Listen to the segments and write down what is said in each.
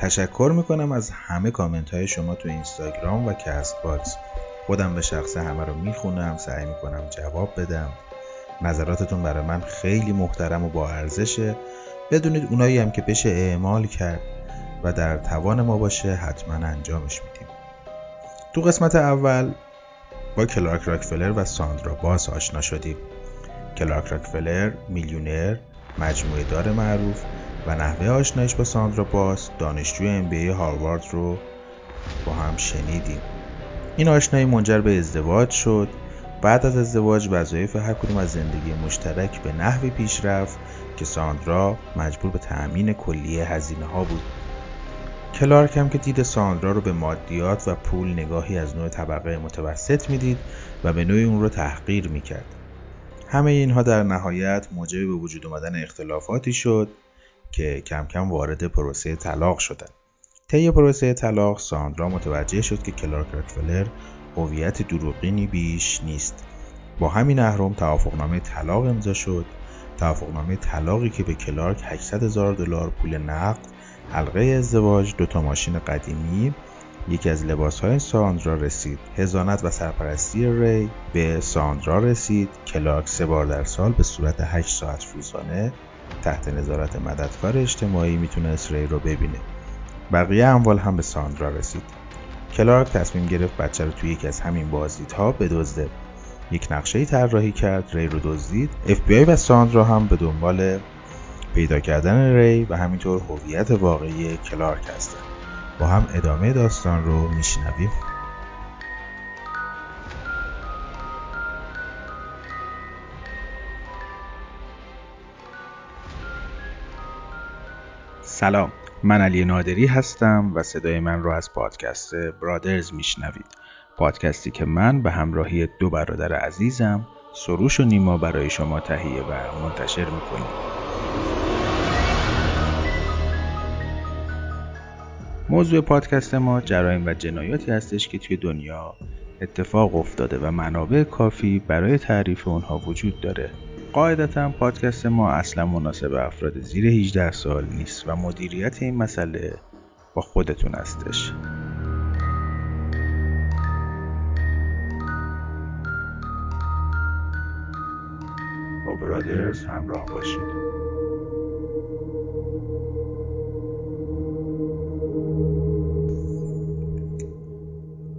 تشکر می‌کنم از همه کامنت های شما تو اینستاگرام و کست باکس خودم به شخصه همه رو می‌خونم سعی می‌کنم جواب بدم. نظراتتون برای من خیلی محترم و با ارزشه. بدونید اونایی هم که بشه اعمال کرد و در توان ما باشه حتما انجامش میدیم. تو قسمت اول با کلارک راکفلر و ساندرا باس آشنا شدیم. کلارک راکفلر میلیونر مجموعه دار معروف. و نحوه آشنایش با ساندرا باس دانشجوی ام هاروارد رو با هم شنیدیم. این آشنایی منجر به ازدواج شد. بعد از ازدواج وظایف هر کدوم از زندگی مشترک به نحوی پیش رفت که ساندرا مجبور به تأمین کلیه هزینه ها بود. کلارک هم که دید ساندرا رو به مادیات و پول نگاهی از نوع طبقه متوسط می‌دید و به نوعی اون رو تحقیر می‌کرد. همه اینها در نهایت موجب به وجود آمدن اختلافاتی شد که کم کم وارد پروسه طلاق شدند طی پروسه طلاق ساندرا متوجه شد که کلارک راکفلر هویت دروغینی بیش نیست. با همین اهرم توافقنامه طلاق امضا شد. توافقنامه طلاقی که به کلارک 800 هزار دلار پول نقد حلقه ازدواج دوتا ماشین قدیمی یکی از لباس های ساندرا رسید. هزانت و سرپرستی ری به ساندرا رسید. کلارک سه بار در سال به صورت 8 ساعت روزانه تحت نظارت مددکار اجتماعی می‌تونست ری رو ببینه. بقیه اموال هم به ساندرا رسید. کلارک تصمیم گرفت بچه رو توی یکی از همین بازدیدها بدزده. یک نقشه طراحی کرد ری رو دزدید. FBI و ساندرا هم به دنبال پیدا کردن ری و همینطور هویت واقعی کلارک هستند با هم ادامه داستان رو میشنویم. سلام. من علی نادری هستم و صدای من رو از پادکست برادرز میشنوید. پادکستی که من به همراهی دو برادر عزیزم سروش و نیما برای شما تهیه و منتشر می‌کنیم. موضوع پادکست ما جرایم و جنایاتی هستش که توی دنیا اتفاق افتاده و منابع کافی برای تعریف اونها وجود داره. قاعدتا پادکست ما اصلا مناسب افراد زیر 18 سال نیست و مدیریت این مسئله با خودتون هستش. با برادرز همراه باشید.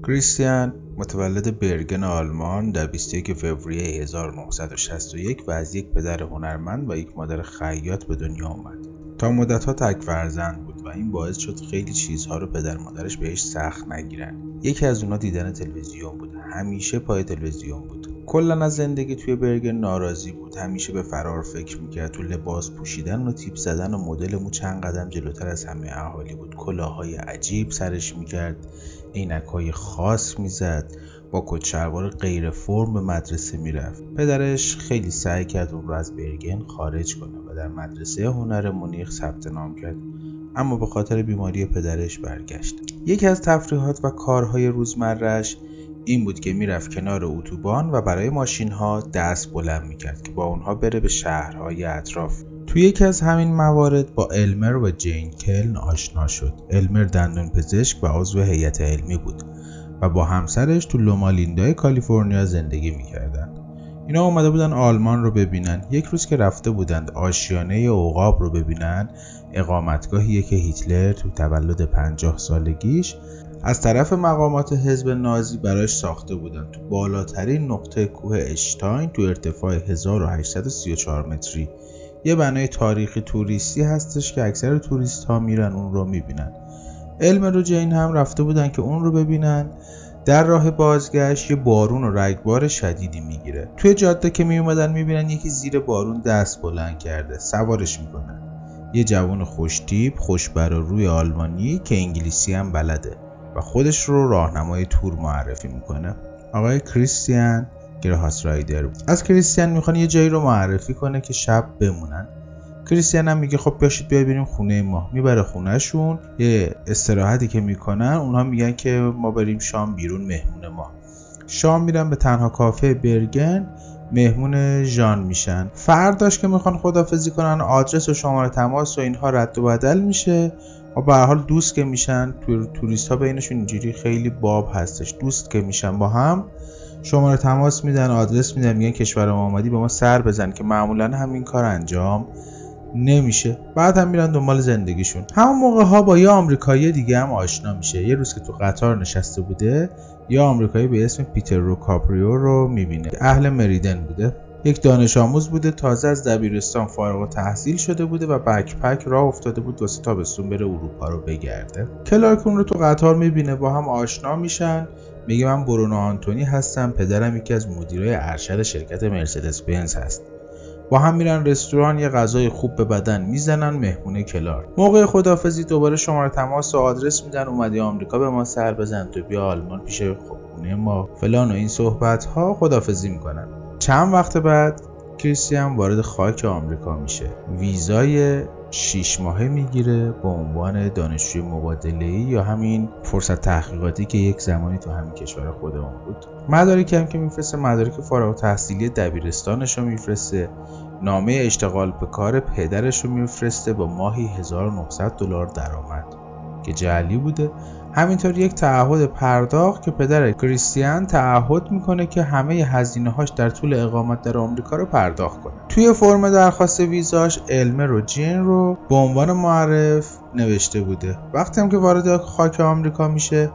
کریستیان متولد برگن آلمان در 21 فوریه 1961 و از یک پدر هنرمند و یک مادر خیاط به دنیا آمد. تا مدتها تک فرزند بود و این باعث شد خیلی چیزها رو پدر مادرش بهش سخت نگیرن. یکی از اونا دیدن تلویزیون بود. همیشه پای تلویزیون بود. کلا از زندگی توی برگن ناراضی بود. همیشه به فرار فکر می‌کرد. تو لباس پوشیدن و تیپ زدن و مدل مو چند قدم جلوتر از همه اهالی بود. کلاهای عجیب سرش می‌کرد. عینک های خاص می‌زد. با کچلوار غیر فرم به مدرسه می‌رفت. پدرش خیلی سعی کرد اون رو از برگن خارج کنه و در مدرسه هنر مونیخ ثبت نام کرد. اما به خاطر بیماری پدرش برگشت. یکی از تفریحات و کارهای روزمرهش این بود که می‌رفت کنار اتوبان و برای ماشین ها دست بلند می‌کرد که با اونها بره به شهرهای اطراف. توی یکی از همین موارد با المر و جین کلن آشنا شد. المر دندون پزشک و عضو هیئت علمی بود و با همسرش تو لومالیندای کالیفرنیا زندگی می‌کردن. اینا اومده بودن آلمان رو ببینن. یک روز که رفته بودند آشیانه اوقاب رو ببینن اقامتگاهیه که هیتلر تو تولد پنجاه سالگیش از طرف مقامات حزب نازی براش ساخته بودن تو بالاترین نقطه کوه اشتاین تو ارتفاع 1834 متری. یه بنای تاریخی توریستی هستش که اکثر توریست ها میرن اون رو می‌بینن. علم رو جین هم رفته بودن که اون رو ببینن. در راه بازگشت یه بارون و رگبار شدیدی می‌گیره. توی جاده که میومدن می‌بینن یکی زیر بارون دست بلند کرده. سوارش می‌کنن. یه جوان خوشتیپ خوشبر روی آلمانی که انگلیسی هم بلده و خودش رو راهنمای تور معرفی می‌کنه. آقای کریستیان گراهاس رایدر. از کریستیان می‌خوان یه جایی رو معرفی کنه که شب بمونن. کریستیان هم میگه خب باشید بیا بریم خونه ما. می‌بره خونهشون. یه استراحتی که می‌کنن اونها میگن که ما بریم شام بیرون مهمون ما. شام میرن به تنها کافه برگن مهمون ژان میشن. فرداش که می‌خوان خدافزی کنن آدرس و شماره تماس و اینها رد و بدل میشه. و به حال دوست که میشن توریست ها بینشون اینجوری خیلی باب هستش. دوست که میشن با هم شماره تماس میدن آدرس میدن میگن کشور ما آمدی به ما سر بزن که معمولا همین کار انجام نمیشه. بعد هم میرن دنبال زندگیشون. همون موقع ها با یه آمریکایی دیگه هم آشنا میشه. یه روز که تو قطار نشسته بوده یه آمریکایی به اسم پیتر رو کاپریو رو می‌بینه. اهل مریدن بوده. یک دانش آموز بوده تازه از دبیرستان فارغ و تحصیل شده بوده و بکپک راه افتاده بود واسه تابستون بره اروپا رو بگرده. کلارکون رو تو قطار می‌بینه با هم آشنا میشن. میگه من برونو آنتونی هستم پدرم یکی از مدیرای ارشد شرکت مرسدس بنز هست. با هم میرن رستوران یه غذای خوب به بدن می‌زنن مهمونه کلار. موقع خدافزی دوباره شماره تماس و آدرس میدن اومدی آمریکا به ما سر بزن تو بیا آلمان پیش خونه ما. فلان و این صحبت ها خدافزی می‌کنن. چند وقت بعد کریستیان وارد خاک آمریکا میشه. ویزای شیش ماهه می‌گیره به عنوان دانشجوی مبادله یا همین فرصت تحقیقاتی که یک زمانی تو همین کشور خودمون بود. مدارکی هم که میفرسته مدارک فارغ تحصیلی دبیرستانش رو میفرسته. نامه اشتغال به کار پدرش رو میفرسته با ماهی 1900 دلار درآمد که جعلی بوده. همینطور یک تعهد پرداخت که پدر کریستیان تعهد می‌کنه که همه هزینه هاش در طول اقامت در آمریکا رو پرداخت کنه. توی فرم درخواست ویزاش علمه رو جین رو به عنوان معرف نوشته بوده. وقتی هم که وارد خاک آمریکا میشه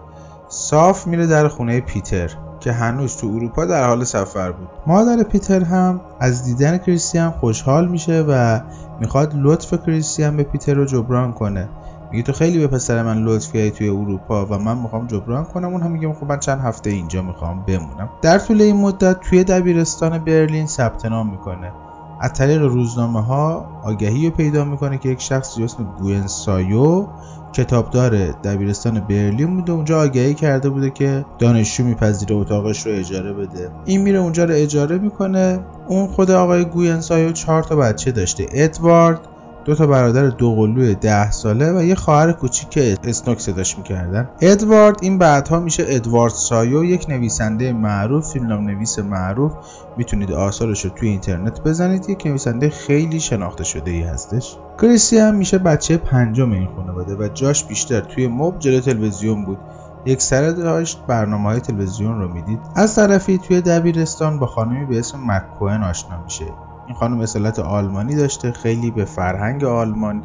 صاف میره در خونه پیتر که هنوز تو اروپا در حال سفر بود. مادر پیتر هم از دیدن کریستیان خوشحال میشه و می‌خواد لطف کریستیان به پیتر رو جبران کنه. میگه تو خیلی به پسر من لطف کردی توی اروپا و من می‌خوام جبران کنم. اون هم میگه خب من چند هفته اینجا می‌خوام بمونم. در طول این مدت توی دبیرستان برلین ثبت نام می‌کنه. از طریق روزنامه ها آگهی رو پیدا می‌کنه که یک شخص اسم گوین سایو کتابدار دبیرستان برلین بوده. اونجا آگهی کرده بوده که دانشجو میپذیره اتاقش رو اجاره بده. این میره اونجا رو اجاره می‌کنه. اون خود آقای گوین سایو چهار تا بچه داشته. ادوارد دو تا برادر دوقلوی ده ساله و یه خواهر کوچیک که اسنوک صداش می‌کردن. ادوارد این بعدها میشه ادوارد سایو یک نویسنده معروف فیلم نویس معروف. می‌تونید آثارش رو توی اینترنت بزنید. یک نویسنده خیلی شناخته شده ای هستش کریستیان میشه بچه پنجم این خانواده و جاش بیشتر توی مبل جلو تلویزیون بود. یک سره داشت برنامه های تلویزیون رو می‌دید. از طرفی توی دبیرستان با خانمی به اسم مکوهن آشنا میشه. این خانم اصالت آلمانی داشته خیلی به فرهنگ آلمان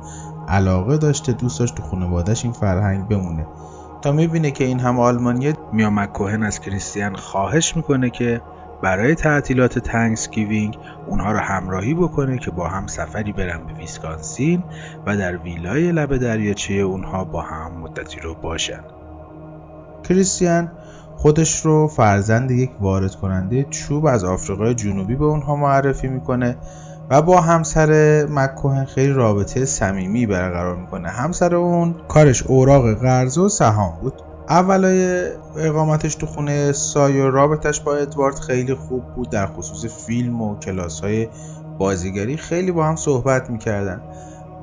علاقه داشته دوست داشت تو خانوادهش این فرهنگ بمونه. تا می‌بینه که این هم آلمانیه میا مکوهن از کریستیان خواهش می‌کنه که برای تعطیلات Thanksgiving اونها رو همراهی بکنه که با هم سفری برن به ویسکانسین و در ویلای لب دریاچه اونها با هم مدتی رو باشن. کریستیان خودش رو فرزند یک وارد کننده چوب از آفریقای جنوبی به اونها معرفی می‌کنه و با همسر مکوهن خیلی رابطه صمیمی برقرار می‌کنه. همسر اون کارش اوراق قرض و سهام بود. اولای اقامتش تو خونه سایو رابطش با ادوارد خیلی خوب بود در خصوص فیلم و کلاس های بازیگری خیلی با هم صحبت می‌کردن.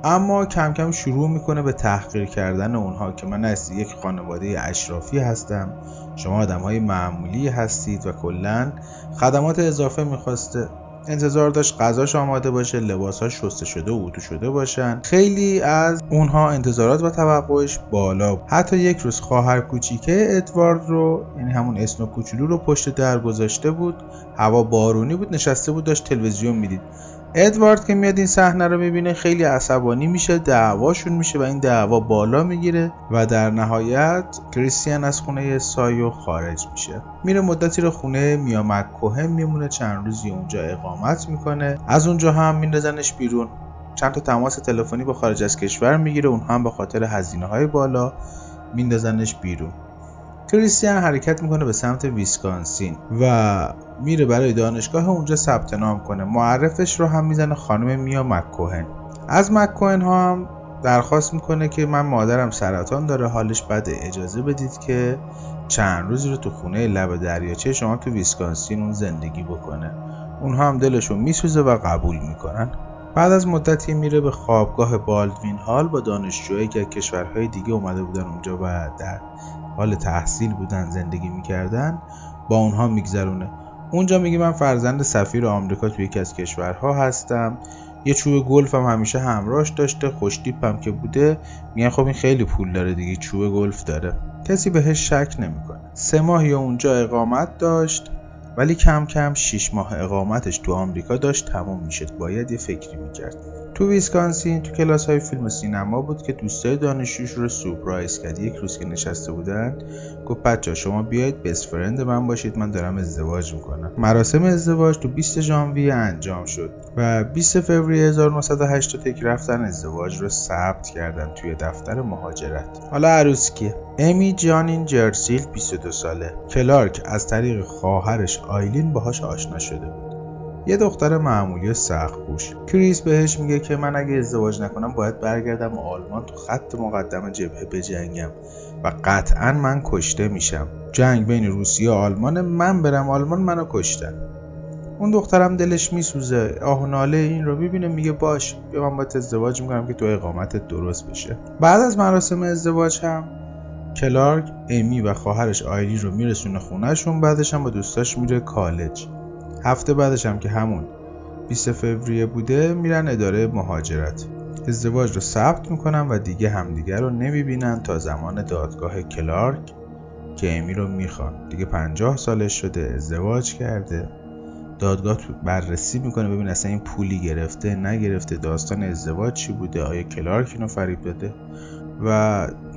اما کم کم شروع می‌کنه به تحقیر کردن اونها که من از یک خانواده اشرافی هستم. شما آدم های معمولی هستید و کلا خدمات اضافه می‌خواسته. انتظار داشت غذاش آماده باشه لباساش شسته شده و اتو شده باشن. خیلی از اونها انتظارات و توقعش بالا بود. حتی یک روز خواهر کوچیکه ادوارد رو یعنی همون اسنو کوچولو رو پشت در گذاشته بود. هوا بارونی بود نشسته بود داشت تلویزیون می‌دید. ادوارد که میاد این صحنه رو می‌بینه خیلی عصبانی میشه دعواشون میشه و این دعوا بالا می‌گیره و در نهایت کریستیان از خونه سایو خارج میشه. میره مدتی رو خونه میامک کوهن میمونه چند روزی اونجا اقامت می‌کنه. از اونجا هم میندازنش بیرون. چند تا تماس تلفنی با خارج از کشور می‌گیره اونها هم به خاطر هزینه های بالا میندازنش بیرون. کریستیان حرکت می‌کنه به سمت ویسکانسین و میره برای دانشگاه اونجا ثبت نام کنه. معرفش رو هم می‌زنه خانم میا مکوهن از مکوهن ها هم درخواست می‌کنه که من مادرم سرطان داره حالش بده. اجازه بدید که چند روزی رو تو خونه لب دریاچه شما تو ویسکانسین اون زندگی بکنه. اونها هم دلشون میسوزه و قبول می‌کنن. بعد از مدتی میره به خوابگاه بالدوین هال با دانشجوهایی که کشورهای دیگه اومده بودن اونجا و در حال تحصیل بودن زندگی می‌کردن با اونها میگذرونه. اونجا میگه من فرزند سفیر آمریکا توی یکی از کشورها هستم. یه چوب گلف هم همیشه همراهش داشته خوشتیپم که بوده. میگن خب این خیلی پول داره دیگه چوب گلف داره. کسی بهش شک نمی‌کنه. سه ماه یا اونجا اقامت داشت ولی کم کم 6 ماه اقامتش تو آمریکا داشت تموم می‌شد. باید یه فکری می‌کرد. تو ویسکانسین تو کلاس های فیلم سینما بود که دوستای دانشجوش رو سورپرایز کرد یک روز که نشسته بودن گفت بچه‌ها شما بیاید best friend من باشید من دارم ازدواج می‌کنم. مراسم ازدواج تو 20 ژانویه انجام شد و 20 فوریه 1981 رفتن ازدواج رو ثبت کردن توی دفتر مهاجرت. حالا عروس کیه؟ امی جانین جرسیل 22 ساله. کلارک از طریق خواهرش آیلین باهاش آشنا شده بود. یه دختر معمولی سخت پوش. کریس بهش میگه که من اگه ازدواج نکنم باید برگردم آلمان تو خط مقدم جبهه بجنگم و قطعا من کشته میشم. جنگ بین روسیه و آلمان من برم آلمان منو کشتن. اون دخترم دلش میسوزه. آه ناله این رو ببینه میگه باش بیا من باید ازدواج می‌کنم که تو اقامتت درست بشه. بعد از مراسم ازدواج هم کلارک امی و خواهرش آیلی رو میرسونه خونهشون بعدش هم با دوستاش میره کالج. هفته بعدش هم که همون 20 فوریه بوده میرن اداره مهاجرت. ازدواج رو ثبت می‌کنن و دیگه همدیگه رو نمی‌بینن تا زمان دادگاه کلارک که امی رو می‌خوان. دیگه پنجاه سالش شده ازدواج کرده. دادگاه بررسی می‌کنه ببین اصلا این پولی گرفته نگرفته داستان ازدواج چی بوده آیا کلارک اینو فریب داده؟ و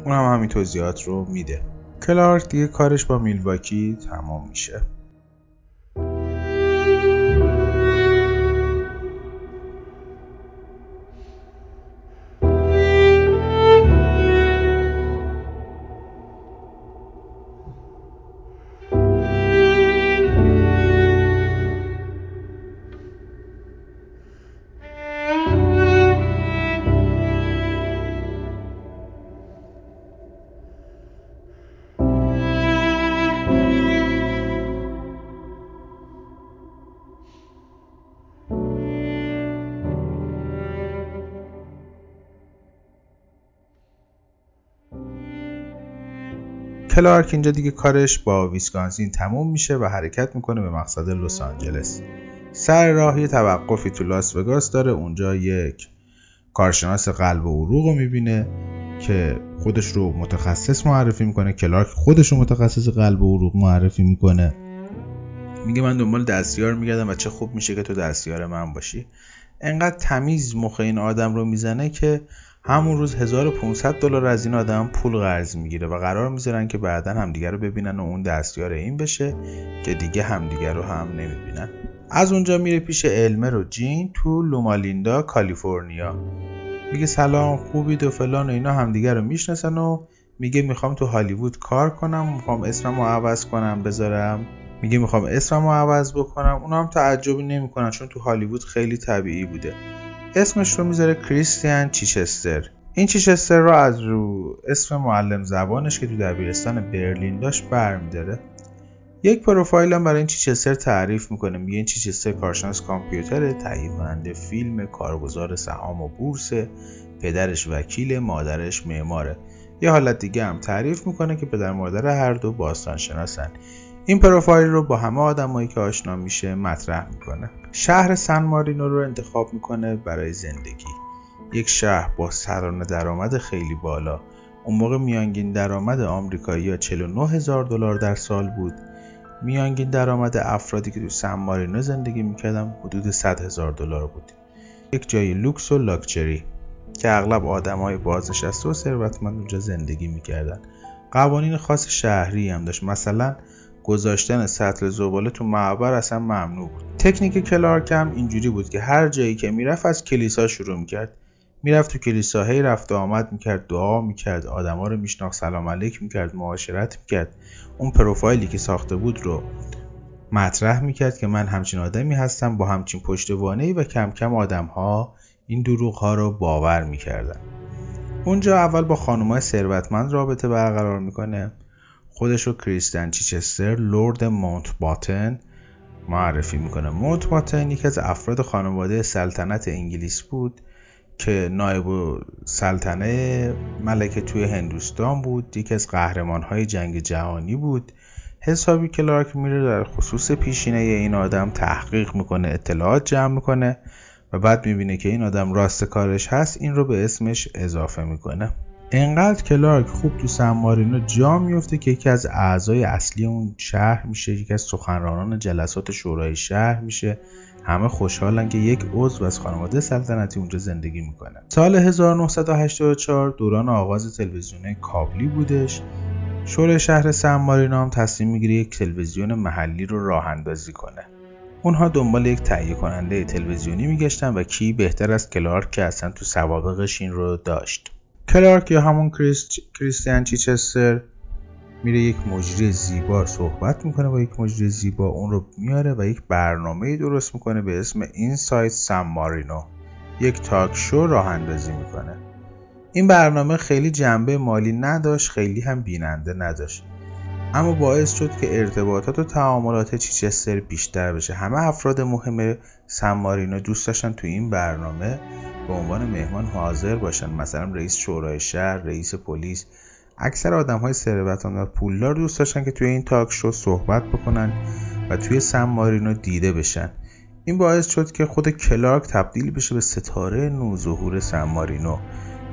اون هم همین توضیحات رو میده. کلارک دیگه کارش با میلواکی تمام میشه. کلارک اینجا دیگه کارش با ویسکانسین تموم میشه و حرکت می‌کنه به مقصد لس آنجلس. سر راه یه توقفی تو لاس وگاس داره اونجا یک کارشناس قلب و عروق رو می‌بینه که خودش رو متخصص معرفی می‌کنه کلارک خودش رو متخصص قلب و عروق معرفی می‌کنه. میگه من دنبال دستیار میگردم و چه خوب میشه که تو دستیار من باشی. انقدر تمیز مخ این آدم رو می‌زنه که همون روز 1500 دلار از این آدم پول قرض می‌گیره و قرار می‌ذارن که بعدا همدیگه رو ببینن و اون دستیار این بشه که دیگه همدیگه رو هم نمی‌بینن. از اونجا میره پیش المر و جین تو لومالیندا کالیفرنیا. میگه سلام خوبید و فلان و اینا همدیگه رو می‌شناسن و میگه می‌خوام تو هالیوود کار کنم می‌خوام اسمم رو عوض کنم بذارم. میگه می‌خوام اسمم رو عوض بکنم. اونا هم تعجبی نمی‌کنن چون تو هالیوود خیلی طبیعی بوده. اسمش رو می‌ذاره کریستیان چیچستر. این چیچستر رو از رو اسم معلم زبانش که تو دبیرستان برلین داشت برمیداره. یک پروفایل هم برای این چیچستر تعریف می‌کنه. میگه این چیچستر کارشناس کامپیوتر تهیه کننده فیلم کارگزار سهام و بورس پدرش وکیل مادرش معماره. یه حالت دیگه هم تعریف می‌کنه که پدر مادر هر دو باستان شناسن این پروفایل رو با همه آدمایی که آشنا میشه مطرح می‌کنه. شهر سن مارینو رو انتخاب می‌کنه برای زندگی. یک شهر با سرانه درآمد خیلی بالا. اون موقع میانگین درآمد آمریکایی یا 49 هزار دلار در سال بود. میانگین درآمد افرادی که تو سن مارینو زندگی می‌کردن حدود 100 هزار دلار بود. یک جای لوکس و لاکچری که اغلب آدمای بازنشسته و ثروتمند اونجا زندگی می‌کردن. قوانین خاص شهری هم داشت. مثلا گذاشتن سطل زباله تو معبر اصلا ممنوع بود. تکنیک کلارک هم اینجوری بود که هر جایی که می‌رفت از کلیسا شروع می‌کرد. می‌رفت تو کلیسا هی رفت و آمد می‌کرد دعا می‌کرد آدما رو میشناخت سلام علیک می‌کرد معاشرت می‌کرد. اون پروفایلی که ساخته بود رو مطرح می‌کرد که من همچین آدمی هستم با همچین پشتوانه و کم کم آدم ها این دروغ ها رو باور می‌کردن. اونجا اول با خانومای ثروتمند رابطه برقرار می‌کنه. خودش رو کریستن چیچستر لورد مونت باتن معرفی می‌کنه. مونت باتن یکی از افراد خانواده سلطنت انگلیس بود که نایب سلطنه ملکه توی هندوستان بود یکی از قهرمان های جنگ جهانی بود. حسابی کلارک میره در خصوص پیشینه این آدم تحقیق می‌کنه اطلاعات جمع می‌کنه و بعد می‌بینه که این آدم راست کارش هست این رو به اسمش اضافه می‌کنه. انقدر کلارک خوب تو سمارینو جا میفته که یکی از اعضای اصلی اون شهر میشه یکی از سخنرانان جلسات شورای شهر میشه. همه خوشحالن که یک عضو از خانواده سلطنتی اونجا زندگی می‌کنه. سال 1984 دوران آغاز تلویزیون کابلی بودش. شورای شهر سن مارینو هم تصمیم می‌گیره یک تلویزیون محلی رو راه اندازی کنه. اونها دنبال یک تهیه کننده تلویزیونی میگشتن و کی بهتر از کلارک که اصلا تو سوابقش این رو داشت. کلارک یا همون کریست... کریستیان چیچستر میره یک مجری زیبا صحبت می‌کنه با یک مجری زیبا اون رو میاره و یک برنامه درست می‌کنه به اسم اینسایت سم مارینو یک تاک شو راه اندازی می‌کنه. این برنامه خیلی جنبه مالی نداشت خیلی هم بیننده نداشت. اما باعث شد که ارتباطات و تعاملات چیچستر بیشتر بشه. همه افراد مهم سم مارینو دوست داشتن تو این برنامه به عنوان مهمان حاضر باشن. مثلا رئیس شورای شهر رئیس پلیس. اکثر آدم های ثروتمند و پولدار دوست داشتن که توی این تاک شو صحبت بکنن و توی سم مارینو دیده بشن. این باعث شد که خود کلارک تبدیل بشه به ستاره نوظهور سم مارینو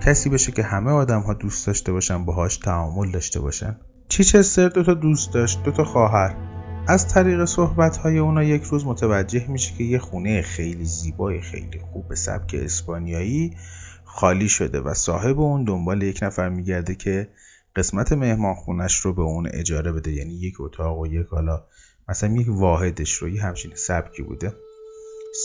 کسی بشه که همه آدم ها دوست داشته باشن باهاش تعامل داشته باشن. چیچستر دو تا دوست داشت دو تا خواهر. از طریق صحبت های اونا یک روز متوجه میشه که یه خونه خیلی زیبای خیلی خوب به سبک اسپانیایی خالی شده و صاحب اون دنبال یک نفر میگرده که قسمت مهمان خونش رو به اون اجاره بده. یعنی یک اتاق و یک حالا مثلا یک واحدش رو یه همچین سبکی بوده.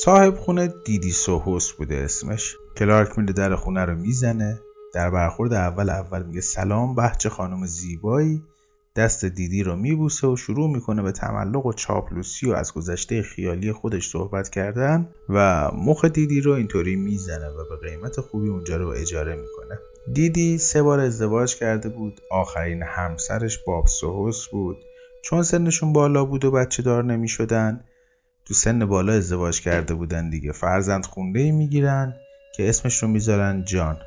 صاحب خونه دیدی سوهوس بوده اسمش. کلارک میره در خونه رو می‌زنه. در برخورد اول اول میگه سلام بچه خانم زیبایی. دست دیدی رو میبوسه و شروع می‌کنه به تملق و چاپلوسی و از گذشته خیالی خودش صحبت کردن و مخ دیدی رو اینطوری می‌زنه و به قیمت خوبی اونجا رو اجاره می‌کنه. دیدی سه بار ازدواج کرده بود آخرین همسرش باب سوهوس بود. چون سنشون بالا بود و بچه دار نمی شدن تو سن بالا ازدواج کرده بودن دیگه. فرزند خونده ای می‌گیرن که اسمش رو می‌ذارن جان.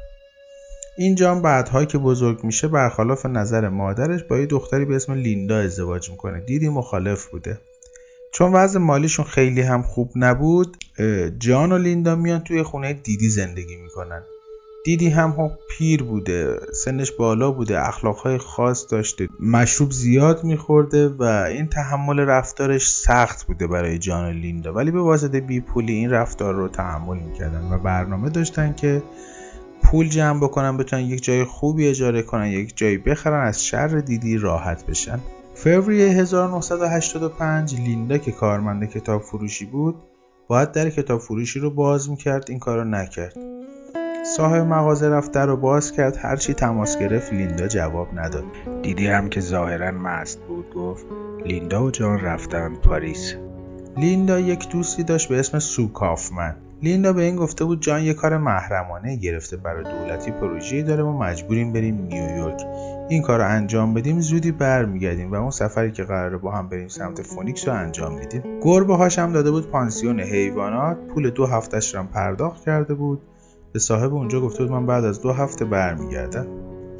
این جان بعدها که بزرگ میشه برخلاف نظر مادرش با یه دختری به اسم لیندا ازدواج می‌کنه. دیدی مخالف بوده. چون وضع مالیشون خیلی هم خوب نبود جان و لیندا میان توی خونه دیدی زندگی می‌کنن. دیدی هم, هم پیر بوده سنش بالا بوده اخلاقهای خاص داشته مشروب زیاد میخورده و این تحمل رفتارش سخت بوده برای جان و لیندا. ولی به واسطه بی پولی این رفتار رو تحمل می‌کردن و برنامه داشتن که پول جمع بکنن بتونن یک جای خوبی اجاره کنن یک جایی بخرن از شر دیدی راحت بشن. فوریه 1985 لیندا که کارمند کتاب فروشی بود باید در کتاب فروشی رو باز می‌کرد این کارو نکرد. صاحب مغازه رفت در رو باز کرد هرچی تماس گرفت لیندا جواب نداد. دیدی هم که ظاهرا مست بود گفت لیندا و جان رفتن پاریس. لیندا یک دوستی داشت به اسم سو کافمن لیندا به این گفته بود جان یه کار محرمانه گرفته برای دولتی پروژه‌ای داره ما مجبوریم بریم نیویورک. این کار رو انجام بدیم زودی برمیگردیم و اون سفری که قراره با هم بریم سمت فونیکس رو انجام میدیم. گربه هاش هم داده بود پانسیون حیوانات پول دو هفتهش رو پرداخت کرده بود. به صاحب اونجا گفته بود من بعد از دو هفته برمیگردم.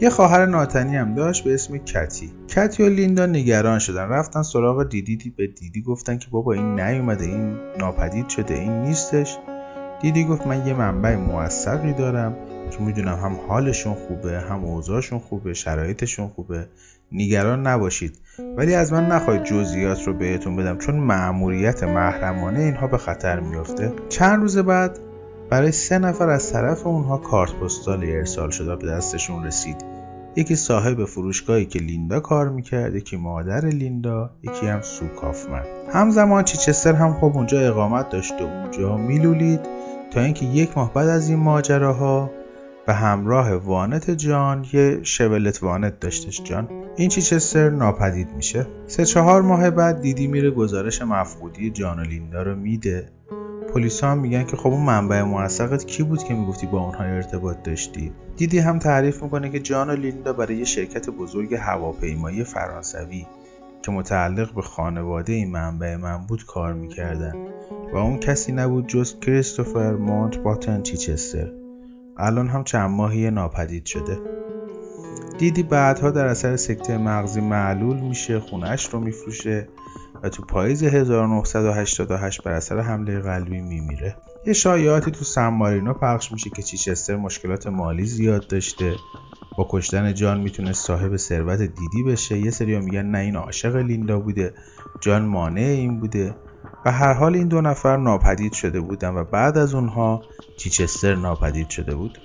یه خواهر ناتنی هم داشت به اسم کتی. کتی و لیندا نگران شدن. رفتن سراغ دیدی دی به دیدی گفتن که بابا این نیومده این ناپدید شده این نیستش. دیدی گفت من یه منبع موثقی دارم که می‌دونم هم حالشون خوبه هم اوضاعشون خوبه شرایطشون خوبه. نگران نباشید. ولی از من نخواهید جزئیات رو بهتون بدم چون مأموریت محرمانه اینها به خطر میفته چند روز بعد برای سه نفر از طرف اونها کارت پستالی ارسال شده به دستشون رسید. یکی صاحب فروشگاهی که لیندا کار می‌کرد یکی مادر لیندا یکی هم سو کافمن همزمان چیچستر هم خب اونجا اقامت داشت و اونجا میلولید. تا اینکه یک ماه بعد از این ماجراها به همراه وانت جان یه شولت وانت داشتش جان. این چیچستر ناپدید میشه؟ سه چهار ماه بعد دیدی میره گزارش مفقودی جان و لیندا رو میده. پلیس هم میگن که خب اون منبع موثقت کی بود که می‌گفتی با اونها ارتباط داشتی؟ دیدی هم تعریف می‌کنه که جان و لیندا برای یه شرکت بزرگ هواپیمایی فرانسوی. که متعلق به خانواده منبع من بود کار می‌کردن. و اون کسی نبود جز کریستوفر مونت باتن چیچستر. الان هم چند ماهی ناپدید شده. دیدی بعدها در اثر سکته مغزی معلول میشه خونش رو میفروشه و تو پاییز 1988 بر اثر حمله قلبی میمیره. یه شایعاتی تو سن پخش میشه که چیچستر مشکلات مالی زیاد داشته. با کشتن جان می‌تونه صاحب ثروت دیدی بشه. یه سری میگن نه این عاشق لیندا بوده. جان مانع این بوده. و هر حال این دو نفر ناپدید شده بودن و بعد از اونها چیچستر ناپدید شده بود.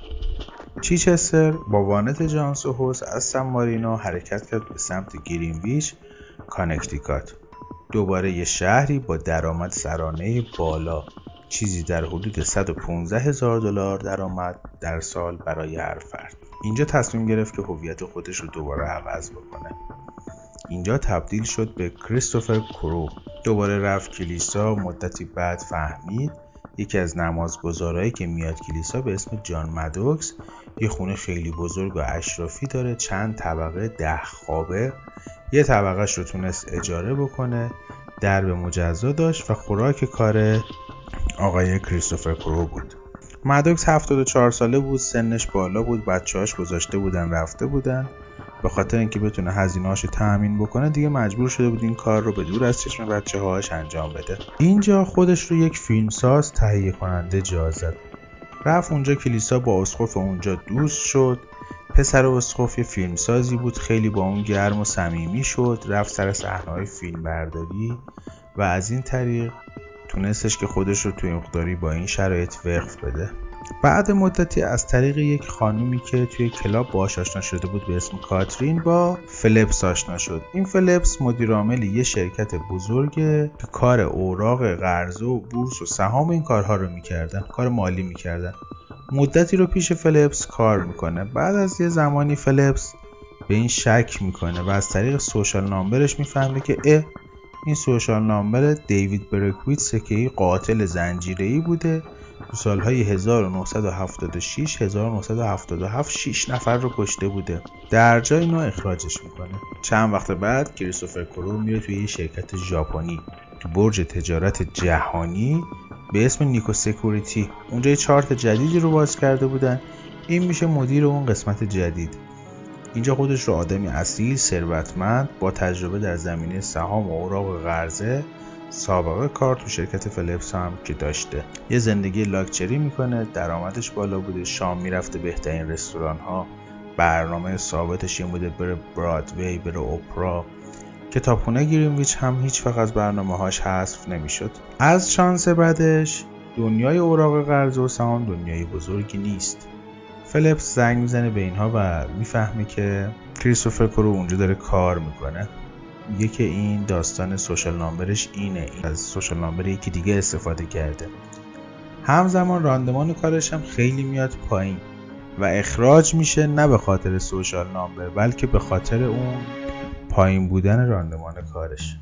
چیچستر با وانت جانس و هوس از سن حرکت کرد به سمت گرینویچ کانکتیکات. دوباره یه شهری با درآمد سرانه بالا. چیزی در حدود 115 هزار دلار درآمد در سال برای هر فرد. اینجا تصمیم گرفت که هویت خودش رو دوباره عوض بکنه. اینجا تبدیل شد به کریستوفر کرو. دوباره رفت کلیسا مدتی بعد فهمید یکی از نمازگزارهایی که میاد کلیسا به اسم جان مدوکس یه خونه خیلی بزرگ و اشرافی داره چند طبقه ده خوابه. یه طبقهش رو تونست اجاره بکنه درب مجزا داشت و خوراک کار آقای کریستوفر کرو بود. مدوکس 74 ساله بود سنش بالا بود بچه‌هاش گذاشته بودن رفته بودن. به خاطر اینکه بتونه هزینه‌هاش تأمین بکنه دیگه مجبور شده بود این کار رو به دور از چشم بچه هاش انجام بده. اینجا خودش رو یک فیلمساز تهیه کننده جا زد. رفت اونجا کلیسا با اسقف اونجا دوست شد. پسر اسقف یه فیلمسازی بود خیلی با اون گرم و صمیمی شد. رفت سر صحنه‌های فیلم برداری و از این طریق تونستش که خودش رو توی مقداری با این شرایط وقف بده. بعد مدتی از طریق یک خانومی که توی کلاب باهاش آشنا شده بود به اسم کاترین با فلپس آشنا شد. این فلپس مدیر عامل یه شرکت بزرگه که کار اوراق قرضه و بورس و سهام این کارها رو می‌کردن کار مالی می‌کردن مدتی رو پیش فلپس کار می‌کنه. بعد از یه زمانی فلپس به این شک می‌کنه و از طریق سوشال نامبرش می‌فهمه که این سوشال نامبر دیوید برکویت که قاتل زنجیره‌ای بوده. تو سالهای 1976 1977 6 نفر رو کشته بوده. در جای اینو اخراجش می‌کنه. چند وقت بعد کریستوفر کرو میره توی یه شرکت ژاپنی. تو برج تجارت جهانی به اسم Nikko Security. اونجا یه چارت جدیدی رو باز کرده بودن. این میشه مدیر اون قسمت جدید. اینجا خودش رو آدمی اصیل ثروتمند با تجربه در زمینه سهام و اوراق قرضه سابقه کار تو شرکت فلپس هم که داشته. یه زندگی لاکچری می‌کنه درآمدش بالا بوده شام می‌رفته بهترین رستوران ها برنامه ثابتش این بوده بره برادوی بره اپرا. کتابخونه گرینویچ هم هیچ وقت از برنامه هاش حذف نمی‌شد. از شانس بعدش دنیای اوراق قرض و سهام دنیای بزرگی نیست. فلیپس زنگ می‌زنه به اینها و می‌فهمه که کریستوفر کرو اونجا داره کار می‌کنه. میگه که این داستان سوشال نامبرش اینه. این از سوشال نامبر یکی دیگه استفاده کرده. همزمان راندمان کارش هم خیلی میاد پایین و اخراج میشه نه به خاطر سوشال نامبر بلکه به خاطر اون پایین بودن راندمان کارش.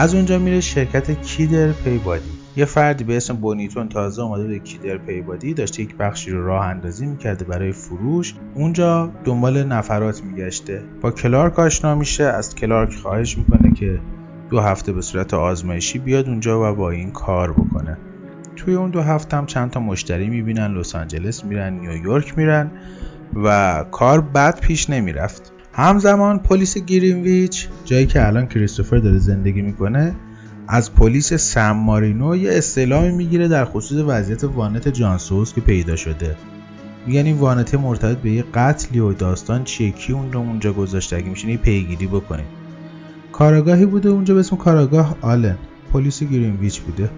از اونجا میره شرکت کیدر پیبادی. یه فردی به اسم بونیتون تازه آمده به کیدر پیبادی داشته یک بخشی رو راه اندازی می‌کرده برای فروش. اونجا دنبال نفرات میگشته. با کلارک آشنا میشه از کلارک خواهش می‌کنه که دو هفته به صورت آزمایشی بیاد اونجا و با این کار بکنه. توی اون دو هفته هم چند تا مشتری می‌بینن لس آنجلس میرن نیویورک میرن و کار بد پیش نمی‌رفت. همزمان پلیس گرینویچ جایی که الان کریستوفر داره زندگی می‌کنه از پلیس سم مارینو یه استعلامی می‌گیره در خصوص وضعیت وانت جان سوس که پیدا شده. میگن این وانته مرتبط به یه قتلی و داستان چیه کی اون رو اونجا گذاشته اگه میشه پیگیری بکنید کاراگاهی بوده اونجا به اسم کاراگاه آلن. پلیس گرینویچ بوده.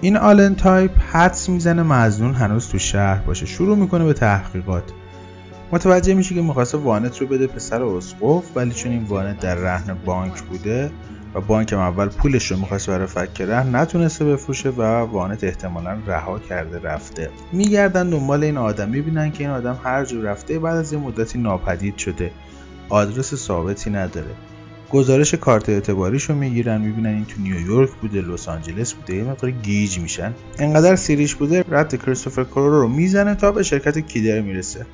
این آلن تایپ حدس می‌زنه مزنون هنوز تو شهر باشه. شروع می‌کنه به تحقیقات. متوجه میشه که می‌خواسته وانت رو بده پسر اسقف ولی چون این وانت در رهن بانک بوده و بانک هم اول پولش رو می‌خواست برای فک رهن نتونسته بفروشه و وانت احتمالا رها کرده رفته. میگردن دنبال این آدم می‌بینن که این آدم هر جور رفته بعد از یه مدتی ناپدید شده. آدرس ثابتی نداره. گزارش کارت اعتباریش رو می‌گیرن می‌بینن این تو نیویورک بوده لس آنجلس بوده یه مقدار گیج میشن. انقدر سیریش بوده رد کریستوفر کرولو رو می‌زنه تا به شرکت کیدر می‌رسه.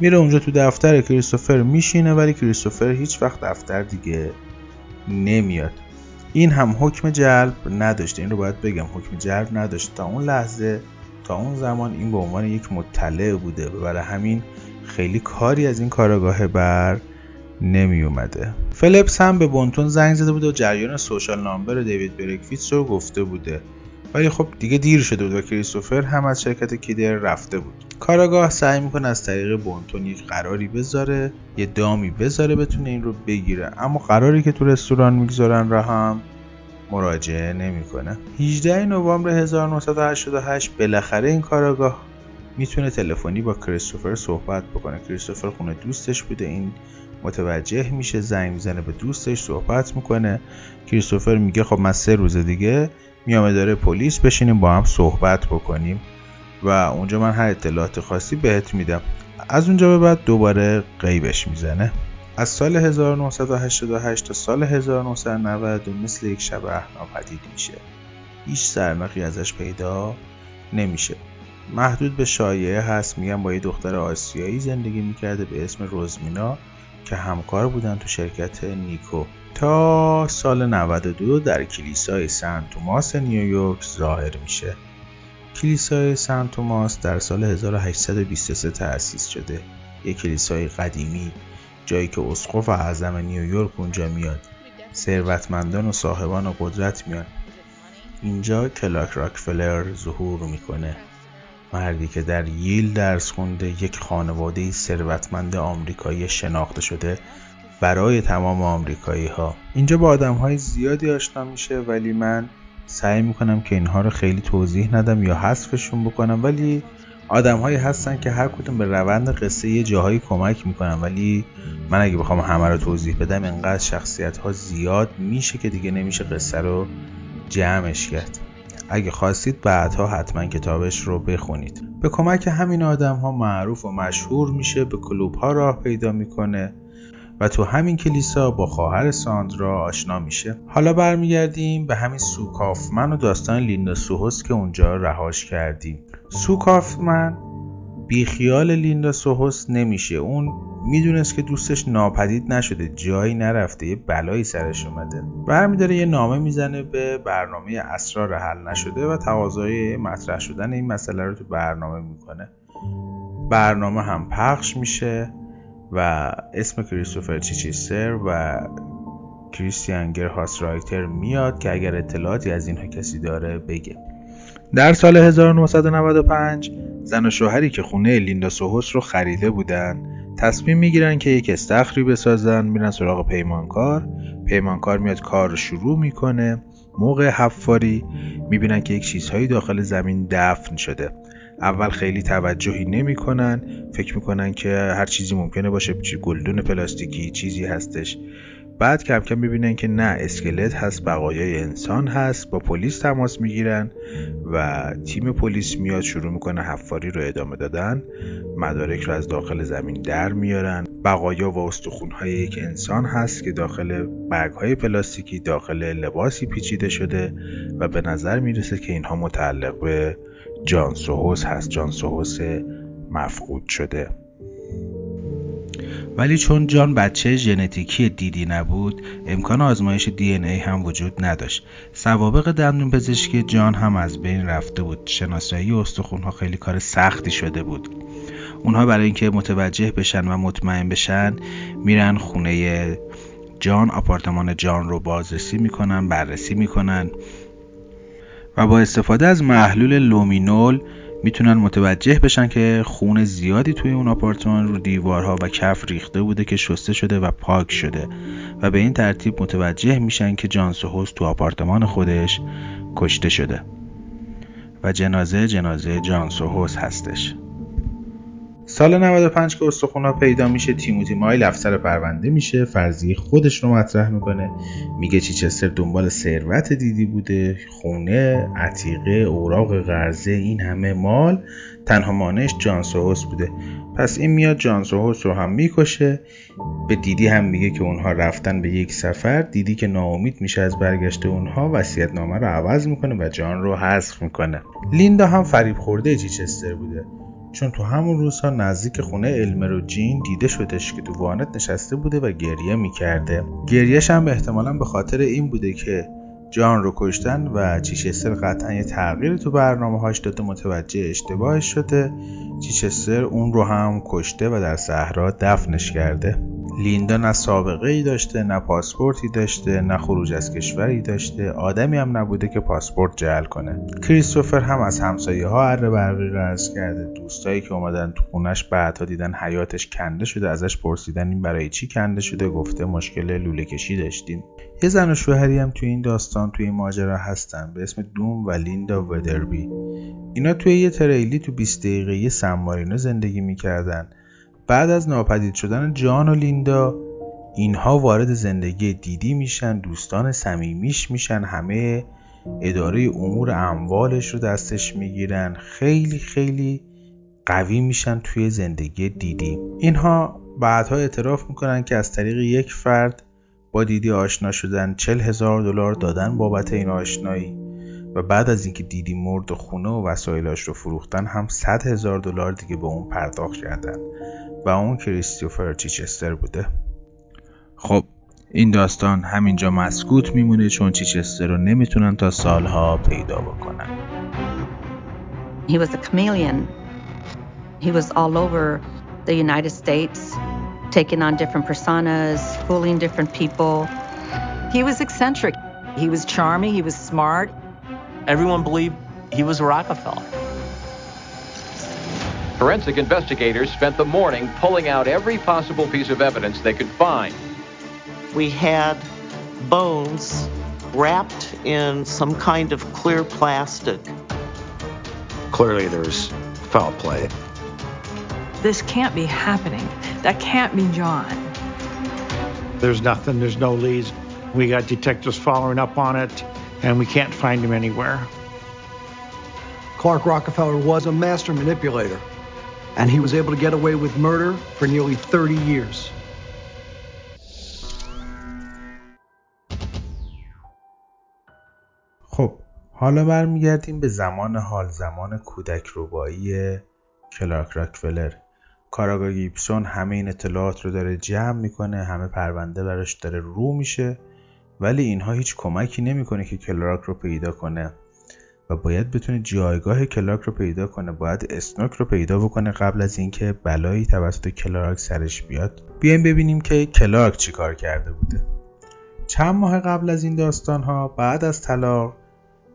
میره اونجا تو دفتر کریستوفر میشینه ولی کریستوفر هیچ وقت دفتر دیگه نمیاد. این هم حکم جلب نداشته. این رو باید بگم حکم جلب نداشته. تا اون لحظه تا اون زمان این به عنوان یک مطلع بوده برای همین خیلی کاری از این کاراگاه بر نمی اومده فلپس هم به بونتون زنگ زده بود و جریان سوشال نامبر دیوید برکفیتس رو گفته بوده. ولی خب دیگه دیر شده بود و کریستوفر هم از شرکت کیدر رفته بود. کاراگاه سعی می‌کنه از طریق بونتون یک قراری بذاره یه دامی بذاره بتونه این رو بگیره. اما قراری که تو رستوران می‌گذارن را هم مراجعه نمی‌کنه. 18 نوامبر 1988 بالاخره این کاراگاه می‌تونه تلفنی با کریستوفر صحبت بکنه. کریستوفر خونه دوستش بوده این متوجه میشه زنگ می‌زنه به دوستش صحبت می‌کنه. کریستوفر میگه خب من سه روز دیگه میام داره پلیس بشینیم با هم صحبت بکنیم و اونجا من هر اطلاعات خاصی بهت میدم. از اونجا به بعد دوباره قیبش می‌زنه. از سال 1988 تا سال 1990 مثل یک شبه ناپدید میشه. هیچ سرنخی ازش پیدا نمیشه. محدود به شایعه هست میگن با یه دختر آسیایی زندگی می‌کرده به اسم روزمینا که همکار بودن تو شرکت نیکو. سال 92 در کلیسای سن توماس نیویورک ظاهر میشه. کلیسای سن توماس در سال 1823 تأسیس شده. یک کلیسای قدیمی جایی که اسقف اعظم نیویورک اونجا میاد. ثروتمندان و صاحبان قدرت میان. اینجا کلاک راکفلر ظهور می‌کنه. مردی که در ییل درس خونده یک خانواده ثروتمند آمریکایی شناخته شده. برای تمام آمریکایی ها اینجا با آدم های زیادی آشنا میشه ولی من سعی می‌کنم که اینها رو خیلی توضیح ندم یا حذفشون بکنم. ولی آدم هایی هستن که هر کدوم به روند قصه یه جاهایی کمک می‌کنن. ولی من اگه بخوام همه رو توضیح بدم انقدر شخصیت ها زیاد میشه که دیگه نمیشه قصه رو جمعش کرد. اگه خواستید بعدها حتما کتابش رو بخونید. به کمک همین آدم ها معروف و مشهور میشه به کلوب ها راه پیدا می‌کنه. و تو همین کلیسا با خواهر ساندرا آشنا میشه. حالا برمیگردیم به همین سوکافمن و داستان لیندا سوهوس که اونجا رهاش کردیم. سوکافمن بیخیال لیندا سوهوس نمیشه. اون می‌دونست که دوستش ناپدید نشده جایی نرفته یه بلایی سرش اومده. برمیداره یه نامه می‌زنه به برنامه اسرار حل نشده و تقاضای مطرح شدن این مسئله رو تو برنامه می‌کنه. برنامه هم پخش میشه. و اسم کریستوفر چیچیستر و کریستیان گرهاس رایتر میاد که اگر اطلاعاتی از اینها کسی داره بگه. در سال 1995 زن و شوهری که خونه لیندا سوهوس رو خریده بودن تصمیم می‌گیرن که یک استخری بسازن میرن سراغ پیمانکار. پیمانکار میاد کار رو شروع می‌کنه موقع حفاری می‌بینن که یک چیزهایی داخل زمین دفن شده. اول خیلی توجهی نمی‌کنن. فکر می‌کنن که هر چیزی ممکنه باشه گلدون پلاستیکی چیزی هستش. بعد کم کم می‌بینن که نه اسکلت هست بقایای انسان هست با پلیس تماس می‌گیرن و تیم پلیس میاد شروع می‌کنه حفاری رو ادامه دادن. مدارک رو از داخل زمین در میارن. بقایا و استخونهای یک انسان هست که داخل برگ های پلاستیکی داخل لباسی پیچیده شده و به نظر می‌رسه که اینها متعلق به جان سوهوس هست. جان سوهوس مفقود شده. ولی چون جان بچه ژنتیکی دیدی نبود امکان آزمایش دی ای هم وجود نداشت. سوابق دندون پزشکی جان هم از بین رفته بود. شناسایی استخونها خیلی کار سختی شده بود. اونها برای اینکه متوجه بشن و مطمئن بشن میرن خونه جان آپارتمان جان رو بازرسی می‌کنن بررسی می‌کنن. و با استفاده از محلول لومینول می‌تونن متوجه بشن که خون زیادی توی اون آپارتمان رو دیوارها و کف ریخته بوده که شسته شده و پاک شده و به این ترتیب متوجه میشن که جان سوهوس تو آپارتمان خودش کشته شده و جنازه جنازه جان سوهوس هستش. سال 95 که استخونا پیدا میشه تیموتی مایل افسر پرونده میشه فرضیه خودش رو مطرح می‌کنه. میگه چیچستر دنبال ثروت دیدی بوده خونه عتیقه اوراق قرضه این همه مال. تنها مانعش جان سوهوس بوده. پس این میاد جان سوهوس رو هم می‌کشه. به دیدی هم میگه که اونها رفتن به یک سفر. دیدی که ناامید میشه از برگشت اونها. وصیت نامه رو عوض می‌کنه و جان رو حذف می‌کنه. لیندا هم فریب خورده چیچستر بوده. چون تو همون روزها نزدیک خونه المر و جین دیده شدش که تو وانت نشسته بوده و گریه می‌کرده. گریهش هم احتمالا به خاطر این بوده که جان رو کشتن و چیچستر قطعا یه تغییر تو برنامه هاش داده متوجه اشتباهش شده. چیچستر اون رو هم کشته و در صحرا دفنش کرده. لیندا نه سابقه ای داشته نه پاسپورتی داشته نه خروج از کشوری داشته. آدمی هم نبوده که پاسپورت جعل کنه. کریستوفر هم از همسایه ها اره برقی قرض کرده. دوستایی که اومدن تو خونش بعدها دیدن حیاتش کنده شده. ازش پرسیدن این برای چی کنده شده. گفته مشکل لوله کشی داشتیم. یه زن و شوهری هم توی این داستان توی این ماجرا هستن. به اسم دوم و لیندا ودربی. اینا توی یه تریلی تو 20 دقیقه سن مارینو زندگی می‌کردن. بعد از ناپدید شدن جان و لیندا اینها وارد زندگی دیدی میشن دوستان صمیمیش میشن همه اداره امور اموالش رو دستش می‌گیرن. خیلی خیلی قوی میشن توی زندگی دیدی. اینها بعدها اعتراف می‌کنن که از طریق یک فرد با دیدی آشنا شدن چل هزار دلار دادن بابت این آشنایی و بعد از اینکه دیدی مرد و خونه و وسایلاش رو فروختن هم صد هزار دلار دیگه به اون پرداخت کردن. و اون کریستوفر چیچستر بوده. خب این داستان همینجا مسکوت میمونه چون چیچستر رو نمی‌تونن تا سالها پیدا بکنن. He was a chameleon. He was all over the United States, taking on different personas, fooling different people. He was eccentric. He was charming. He was smart. Everyone believed he was Rockefeller. Forensic investigators spent the morning pulling out every possible piece of evidence they could find. We had bones wrapped in some kind of clear plastic. Clearly, there's foul play. This can't be happening. That can't be John. There's nothing, there's no leads. We got detectives following up on it, and we can't find him anywhere. Clark Rockefeller was a master manipulator and he was able to get away with murder for nearly 30 years. خب حالا برمیگردیم به زمان حال زمان کودک روبایی کلارک راکفلر کاراگاه گیبسون همه این اطلاعات رو داره جمع می‌کنه همه پرونده براش داره رو میشه ولی اینها هیچ کمکی نمی‌کنه که کلارک رو پیدا کنه. و باید بتونه جایگاه کلارک رو پیدا کنه باید اسنوک رو پیدا بکنه قبل از اینکه بلایی توسط کلارک سرش بیاد. بیایم ببینیم که کلارک چیکار کرده بوده. چند ماه قبل از این داستان ها بعد از طلاق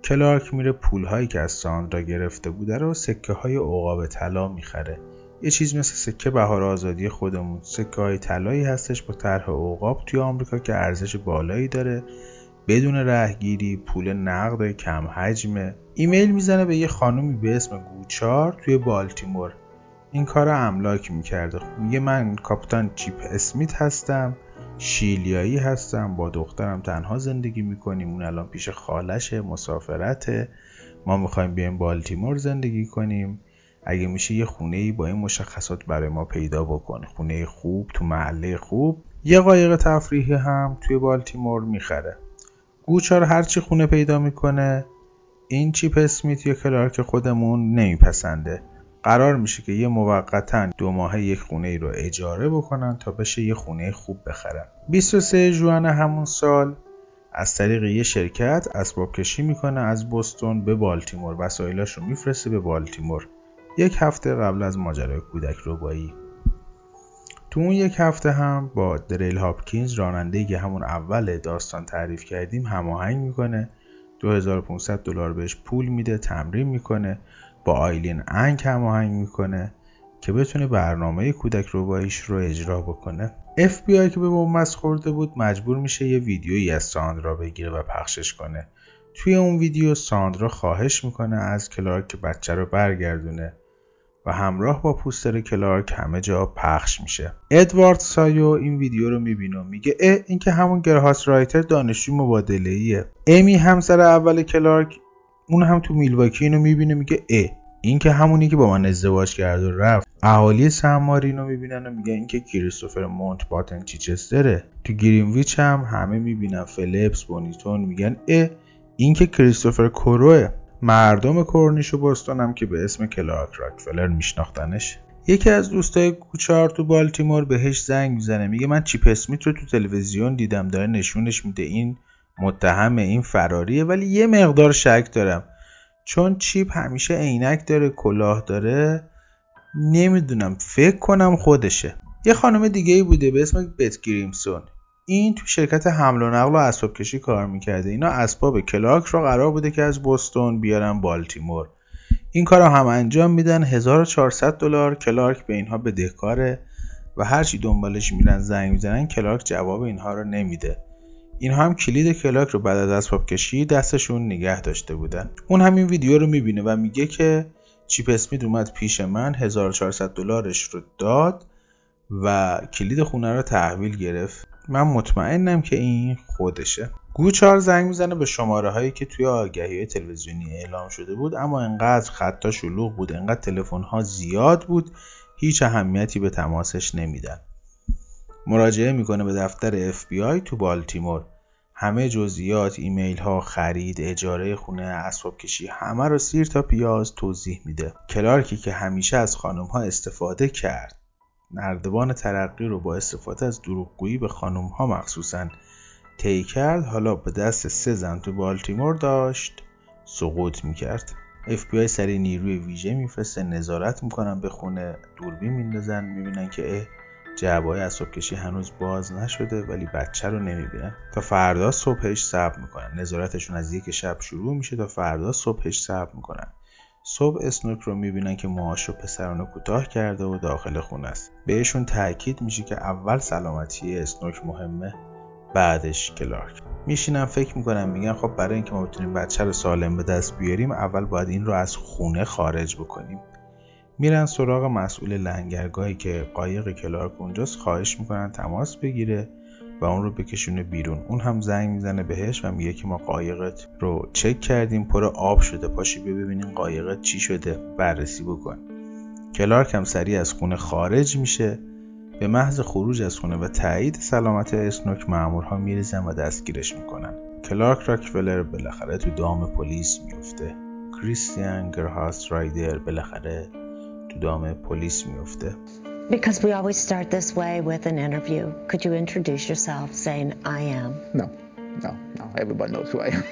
کلارک میره پول هایی که از ساندرا گرفته بوده رو سکه های عقاب طلا می‌خره. یه چیز مثل سکه بهار آزادی خودمون. سکه های طلایی هستش با طرح عقاب توی آمریکا که ارزش بالایی داره. بدون رهگیری پول نقد کم حجمه. ایمیل می‌زنه به یه خانومی به اسم گوچار توی بالتیمور. این کار املاک می‌کرده. میگه من کاپیتان چیپ اسمیت هستم شیلیایی هستم با دخترم تنها زندگی می‌کنیم اون الان پیش خالشه مسافرته. ما می‌خوایم بیایم بالتیمور زندگی کنیم. اگه میشه یه خونه ای با این مشخصات برای ما پیدا بکنه خونه خوب تو محله خوب. یه قایق تفریحی هم توی بالتیمور می‌خره. گوچار هرچی خونه پیدا می‌کنه این چیپ اسمیت یا کلارک خودمون نمیپسنده. قرار میشه که یه موقتا دو ماه یک خونه رو اجاره بکنن تا بشه یه خونه خوب بخرن. 23 جوان همون سال از طریق یه شرکت اسباب کشی می‌کنه از بوستون به بالتیمور. وسایلاش رو میفرسته به بالتیمور. یک هفته قبل از ماجرای کودک ربایی. تو اون یک هفته هم با دریل هاپکینز راننده که همون اول داستان تعریف کردیم هماهنگ می‌کنه. 2500 دلار بهش پول میده تمرین می‌کنه. با آیلین انگ هماهنگ می‌کنه که بتونه برنامه کودک روباییش رو اجرا بکنه. FBI که به بنبست خورده بود مجبور میشه یه ویدیویی از ساندرا بگیره و پخشش کنه. توی اون ویدیو ساندرا خواهش می‌کنه از کلارک که بچه رو برگردونه. و همراه با پوستر کلارک همه جا پخش میشه. ادوارد ساویو این ویدیو رو می‌بینه و میگه اه این که همون گرهارتس رایتر دانشجو مبادله ایه امی همسر اول کلارک اون هم تو میلواکی اینو می‌بینه میگه اه این که همونی که با من ازدواج کرد و رفت. اهالی سماری اینو می‌بینن و میگن این که کریستوفر مونت باتن چیچستره. تو گرینویچ هم همه می‌بینن فلپس بونیتون میگن اه این که کریستوفر کوروه مردم کورنیش و بستون هم که به اسم کلارک راکفلر میشناختنش. یکی از دوستای کوچار تو بالتیمور بهش زنگ می‌زنه میگه من چیپ اسمیت رو تو تلویزیون دیدم داره نشونش میده این متهم این فراریه ولی یه مقدار شک دارم. چون چیپ همیشه عینک داره کلاه داره نمی‌دونم فکر کنم خودشه. یه خانم دیگه ای بوده به اسم بت گریمسون. این تو شرکت حمل و نقل و اسباب کشی کار می‌کرده. اینا اسباب کلارک رو قرار بوده که از بوستون بیارن بالتیمور. این کار رو هم انجام میدن. 1400 دلار کلارک به اینها بدهکاره و هرچی دنبالش میرن زنگ می‌زنن کلارک جواب اینها رو نمیده. اینها هم کلید کلارک رو بعد از اسباب کشی دستشون نگه داشته بودن. اون همین ویدیو رو می‌بینه و میگه که چیپ اسمیت اومد پیش من 1400 دلارش رو داد و کلید خونه رو تحویل گرفت. من مطمئنم که این خودشه. گوچار زنگ می‌زنه به شماره هایی که توی آگهی تلویزیونی اعلام شده بود اما انقدر خطا شلوغ بود انقدر تلفن ها زیاد بود هیچ اهمیتی به تماسش نمیدن مراجعه می‌کنه به دفتر FBI تو بالتیمور. همه جزئیات ایمیل ها خرید اجاره خونه اسباب کشی همه رو سیر تا پیاز توضیح میده. کلارکی که همیشه از خانم ها استفاده کرد. نردبان ترقی رو با استفاده از دروغگویی به خانم ها مخصوصا طی کرد حالا به دست سه زن تو بالتیمور داشت. سقوط می‌کرد. FBI سری نیروی ویژه میفرسته نظارت می‌کنن به خونه دوربین میندازن. می‌بینن که اه جعبه‌های کشی هنوز باز نشده ولی بچه رو نمی‌بینن. تا فردا صبحش صبر می‌کنن. نظارتشون از یک شب شروع میشه تا فردا صبحش صبر می‌کنن. صبح اسنوک رو می‌بینن که موهاش رو پسرانه کوتاه کرده و داخل خونه است. بهشون تاکید میشه که اول سلامتی اسنوک مهمه بعدش کلارک. میشینم فکر می‌کنم میگن خب برای اینکه ما بتونیم بچه رو سالم به دست بیاریم اول باید این رو از خونه خارج بکنیم. میرن سراغ مسئول لنگرگاهی که قایق کلارک اونجاست خواهش می‌کنن تماس بگیره. و اون رو بکشونه بیرون. اون هم زنگ می‌زنه بهش و میگه که ما قایقت رو چک کردیم پر آب شده. پاشی ببینیم قایقت چی شده. بررسی بکن. کلارک هم سریع از خونه خارج میشه. به محض خروج از خونه و تایید سلامت اسنوک مامورها میریزن و دستگیرش می‌کنن. کلارک راکفلر بالاخره تو دام پلیس میفته. کریستیان گرهاس رایدر بالاخره تو دام پلیس میفته. Because we always start this way with an interview. Could you introduce yourself saying, I am? No, no, no. Everybody knows who I am.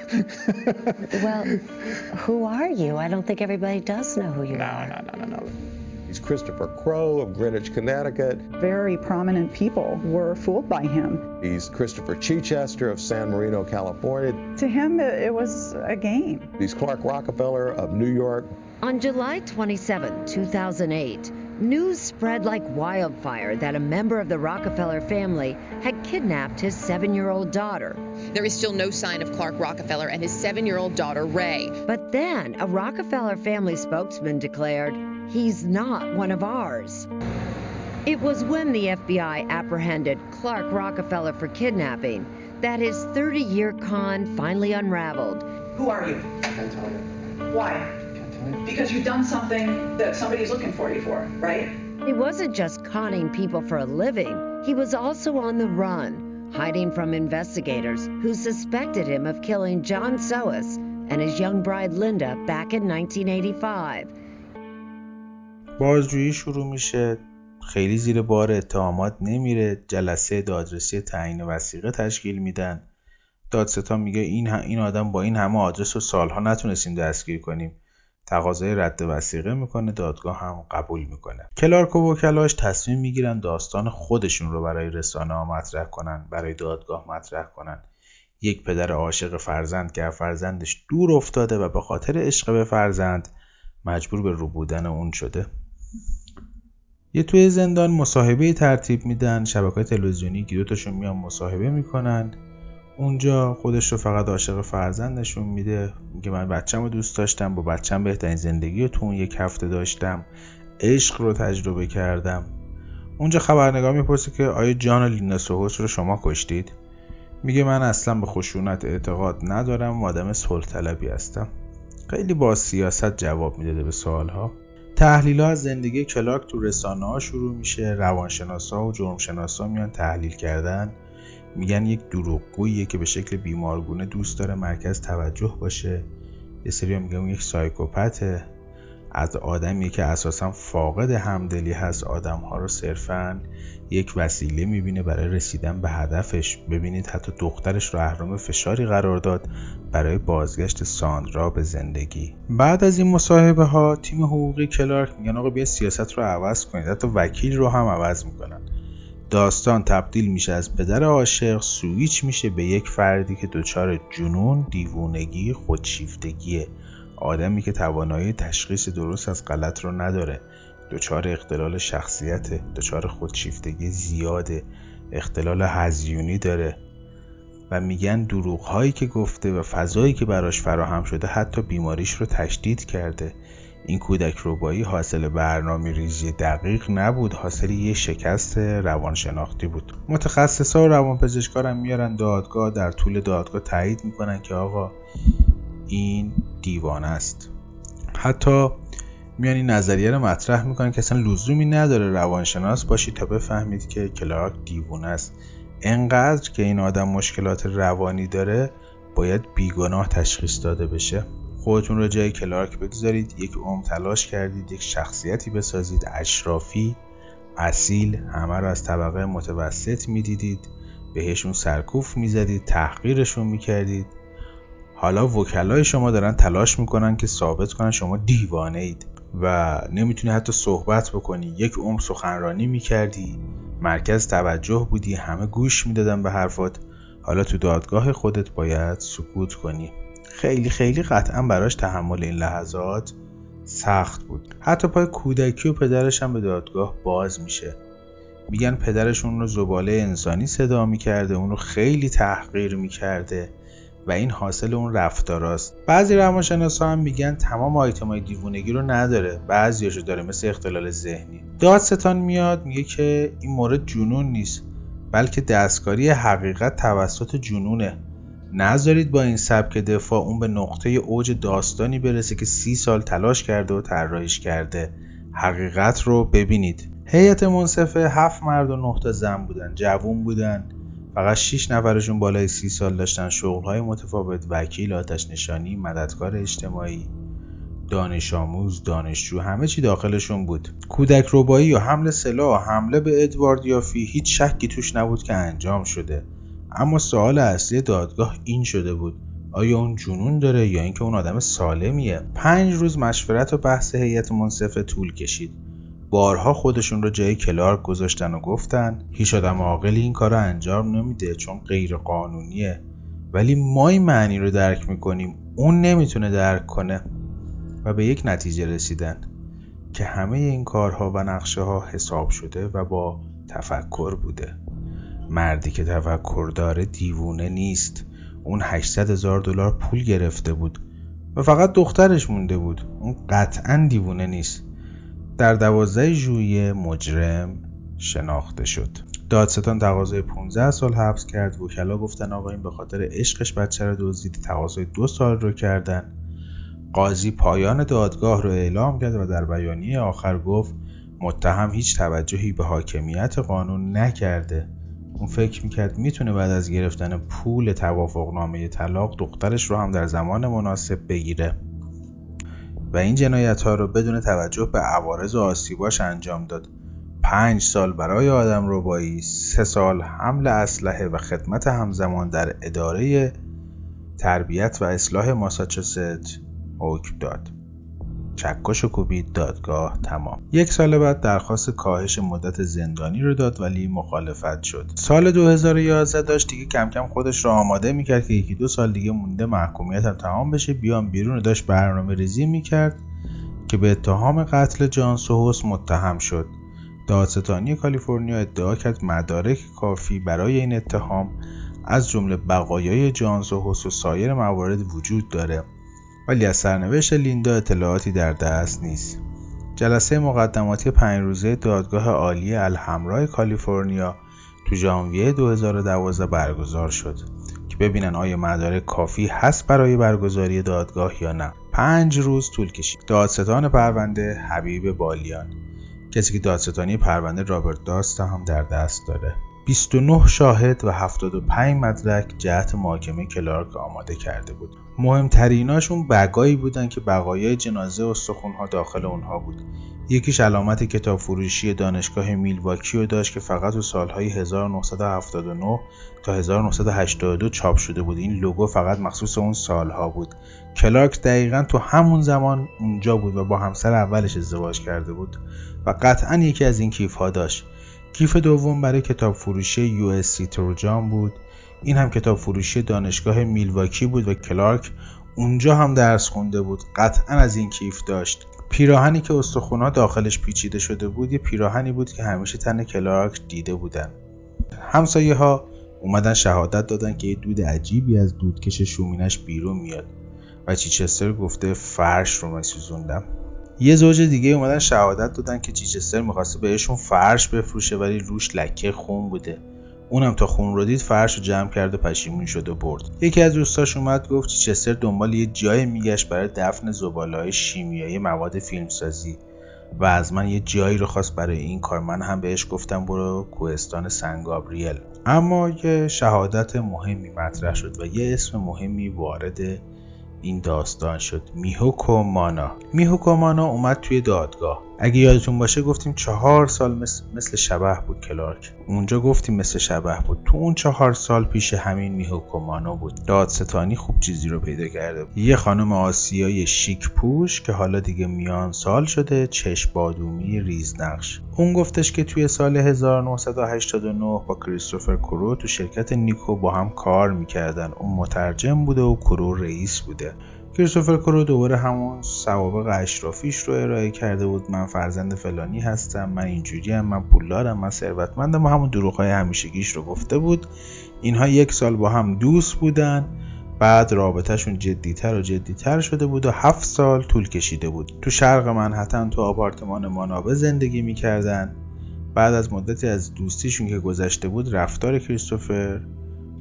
Well, who are you? I don't think everybody does know who you no, are. no, no, no, no. No. He's Christopher Crow of Greenwich, Connecticut. Very prominent people were fooled by him. He's Christopher Chichester of San Marino, California. To him, it, it was a game. He's Clark Rockefeller of New York. On July 27, 2008, news spread like wildfire that a member of the Rockefeller family had kidnapped his seven year old daughter. There is still no sign of Clark Rockefeller and his seven year old daughter, Ray. But then a Rockefeller family spokesman declared, He's not one of ours. It was when the FBI apprehended Clark Rockefeller for kidnapping that his 30 year con finally unraveled. Who are you? Can't tell you. Why? Because you've done something that somebody's looking for you for, right? He wasn't just conning people for a living, he was also on the run, hiding from investigators who suspected him of killing John Soas and his young bride Linda back in 1985. بازجویی شروع میشه خیلی زیر بار اتهامات نمیره جلسه دادرسی تعیین وسیقه تشکیل میدن دادستان میگه این این آدم با این همه آدرس و سالها نتونستیم دستگیر کنیم تقاضای رد وسیقه می‌کنه دادگاه هم قبول می‌کنه. کلارک و وکلاش تصمیم می‌گیرن داستان خودشون رو برای رسانه ها مطرح کنن برای دادگاه مطرح کنن. یک پدر عاشق فرزند که فرزندش دور افتاده و به خاطر عشق به فرزند مجبور به رو بودن اون شده. یه توی زندان مصاحبه ترتیب میدن شبکه تلویزیونی که دوتاشون میان مصاحبه می‌کنن. اونجا خودش رو فقط عاشق فرزندشون میده. میگه من بچم رو دوست داشتم با بچم بهترین زندگی رو تو اون یک هفته داشتم. عشق رو تجربه کردم. اونجا خبرنگار می‌پرسه که آیا جان لیناسوهوس رو شما کشتید؟ میگه من اصلا به خشونت اعتقاد ندارم و آدم صلح طلبی هستم. خیلی با سیاست جواب می‌داده به سوالها. تحلیل ها از زندگی کلارک تو رسانه ها شروع میشه. روانشناسا و جرمشناسا میان تحلیل کردن. میگن یک دروغگوییه که به شکل بیمارگونه دوست داره مرکز توجه باشه. یه سری میگن یک سایکوپته. از آدمی که اساسا فاقد همدلی هست. آدم ها رو صرفا یک وسیله می‌بینه برای رسیدن به هدفش. ببینید حتی دخترش رو اهرام فشاری قرار داد برای بازگشت ساندرا به زندگی. بعد از این مصاحبه ها تیم حقوقی کلارک میگن آقا بیا سیاست رو عوض کنید. حتی وکیل رو هم عوض می‌کنن. داستان تبدیل میشه از پدر عاشق سویچ میشه به یک فردی که دچار جنون دیوونگی خودشیفتگیه آدمی که توانایی تشخیص درست از غلط رو نداره. دچار اختلال شخصیت دچار خودشیفتگی زیاده اختلال هزیونی داره. و میگن دروغ هایی که گفته و فضایی که براش فراهم شده حتی بیماریش رو تشدید کرده. این کودک روبایی حاصل برنامه ریزی دقیق نبود حاصل یه شکست روانشناختی بود. متخصصا و روانپزشکارم میارن دادگاه در طول دادگاه تایید می‌کنن که آقا این دیوانه است. حتی میان نظریه رو مطرح می‌کنن که اصلا لزومی نداره روانشناس باشی تا بفهمید که کلارک دیوانه است. انقدر که این آدم مشکلات روانی داره باید بیگناه تشخیص داده بشه. خودتون رو جای کلارک بگذارید یک عمر تلاش کردید یک شخصیتی بسازید. اشرافی اصیل همه رو از طبقه متوسط می‌دیدید بهشون سرکوف می‌زدید تحقیرشون می‌کردید. حالا وکلای شما دارن تلاش می‌کنن که ثابت کنن شما دیوانه اید و نمی‌تونی حتی صحبت بکنی. یک عمر سخنرانی می‌کردی مرکز توجه بودی همه گوش می‌دادن به حرفات. حالا تو دادگاه خودت باید سکوت کنی. خیلی خیلی قطعا براش تحمل این لحظات سخت بود. حتی پای کودکی و پدرش هم به دادگاه باز میشه. میگن پدرش اون رو زباله انسانی صدا می‌کرده اون رو خیلی تحقیر می‌کرده و این حاصل اون رفتاراست. بعضی روانشناسا هم میگن تمام آیتمای دیوونگی رو نداره بعضیاشو داره مثل اختلال ذهنی. دادستان میاد میگه که این مورد جنون نیست بلکه دستکاری حقیقت توسط جنونه. نذارید با این سبک دفاع اون به نقطه اوج داستانی برسه که سی سال تلاش کرده و طراحیش کرده. حقیقت رو ببینید. هیئت منصفه هفت مرد و نه تا زن بودن جوون بودن. فقط 6 نفرشون بالای سی سال داشتن. شغلهای متفاوت وکیل آتش نشانی مددکار اجتماعی دانش آموز دانشجو همه چی داخلشون بود. کودک روبایی یا حمل سلاح حمله به ادوارد یافی هیچ شکی توش نبود که انجام شده. اما سوال اصلی دادگاه این شده بود. آیا اون جنون داره یا اینکه اون آدم سالمیه؟ پنج روز مشورت و بحث هیئت منصفه طول کشید. بارها خودشون رو جای کلارک گذاشتن و گفتن هیچ آدم عاقلی این کار رو انجام نمیده چون غیر قانونیه ولی ما این معنی رو درک می‌کنیم اون نمی‌تونه درک کنه. و به یک نتیجه رسیدن که همه این کارها و نقشه ها حساب شده و با تفکر بوده. مردی که تفکر داره دیوونه نیست. اون 800 هزار دلار پول گرفته بود و فقط دخترش مونده بود. اون قطعا دیوونه نیست. در دوازده ژوئیه مجرم شناخته شد. دادستان تقاضای 15 سال حبس کرد. وکلا گفتن آقا این به خاطر عشقش بچه رو دزدید. تقاضای دو سال رو کردن. قاضی پایان دادگاه رو اعلام کرد و در بیانیه آخر گفت متهم هیچ توجهی به حاکمیت قانون نکرده. اون فکر می‌کرد می‌تونه بعد از گرفتن پول توافق نامه طلاق دخترش رو هم در زمان مناسب بگیره. و این جنایت ها رو بدون توجه به عوارض و آسیباش انجام داد. پنج سال برای آدم ربایی سه سال حمل اسلحه و خدمت همزمان در اداره تربیت و اصلاح ماساچوست حکم داد. چکش و کوبید دادگاه تمام. یک سال بعد درخواست کاهش مدت زندانی رو داد ولی مخالفت شد. سال 2011 داشت دیگه کم کم خودش رو آماده می‌کرد که یکی دو سال دیگه مونده محکومیت هم تمام بشه. بیام بیرون داشت برنامه ریزی می‌کرد که به اتهام قتل جان سوهوس متهم شد. دادستانی کالیفرنیا ادعا کرد مدارک کافی برای این اتهام از جمله بقایای جانز و و سایر موارد وجود داره. ولی از سرنوشت لیندا اطلاعاتی در دست نیست. جلسه مقدماتی پنج روزه دادگاه عالی الحمرای کالیفرنیا تو ژانویه 2012 برگزار شد که ببینن آیا مدارک کافی هست برای برگزاری دادگاه یا نه. پنج روز طول کشید. دادستان پرونده حبیب بالیان. کسی که دادستانی پرونده رابرت داست هم در دست داره. 29 شاهد و 75 مدرک جهت محاکمه کلارک آماده کرده بود. مهمتریناشون بقایی بودن که بقایای جنازه و استخونها داخل اونها بود. یکیش علامت کتاب فروشی دانشگاه میلواکی رو داشت که فقط تو سالهای 1979 تا 1982 چاپ شده بود. این لوگو فقط مخصوص اون سالها بود. کلارک دقیقا تو همون زمان اونجا بود و با همسر اولش ازدواج کرده بود و قطعا یکی از این کیف ها داشت. کیف دوم برای کتاب فروشی USC تروجان بود. این هم کتاب فروشی دانشگاه میلواکی بود و کلارک اونجا هم درس خونده بود. قطعا از این کیف داشت. پیراهنی که استخونا داخلش پیچیده شده بود یه پیراهنی بود که همیشه تن کلارک دیده بودن. همسایه ها اومدن شهادت دادن که یه دود عجیبی از دودکش شومینش بیرون میاد و چیچستر گفته فرش رو میسوزوندم یه زوج دیگه اومدن شهادت دادن که چیچستر می‌خواسته بهشون فرش بفروشه ولی روش لکه خون بوده. اونم تا خون رو دید فرش رو جمع کرد و پشیمون شد و برد. یکی از دوستاش اومد گفت چیچستر دنبال یه جای میگشت برای دفن زباله شیمیایی مواد فیلمسازی و از من یه جایی رو خواست برای این کار. من هم بهش گفتم برو کوهستان سن گابریل. اما یه شهادت مهمی مطرح شد و یه اسم مهمی وارد این داستان شد. میهوکو مانا میهوکو مانا اومد توی دادگاه. اگه یادتون باشه گفتیم چهار سال مثل, مثل شبه بود کلارک. اونجا گفتیم مثل شبه بود. تو اون چهار سال پیش همین میهوکو مانا بود. دادستانی خوب چیزی رو پیدا کرده بود. یه خانم آسیای شیک پوش که حالا دیگه میان سال شده چشم بادومی ریزنقش اون گفتش که توی سال 1989 با کریستوفر کرو تو شرکت نیکو با هم کار می‌کردن. اون مترجم بوده و کرو رئیس بوده. کریستوفر کرو دوباره همون سوابق اشرافیش رو ارائه کرده بود. من فرزند فلانی هستم من اینجوری هم من پولدارم من ثروتمندم و همون دروغ همیشگیش رو گفته بود. اینها یک سال با هم دوست بودن. بعد رابطهشون جدیتر و جدیتر شده بود و هفت سال طول کشیده بود. تو شرق منحتن تو آپارتمان مانابه زندگی می‌کردن. بعد از مدتی از دوستیشون که گذشته بود رفتار کریستوفر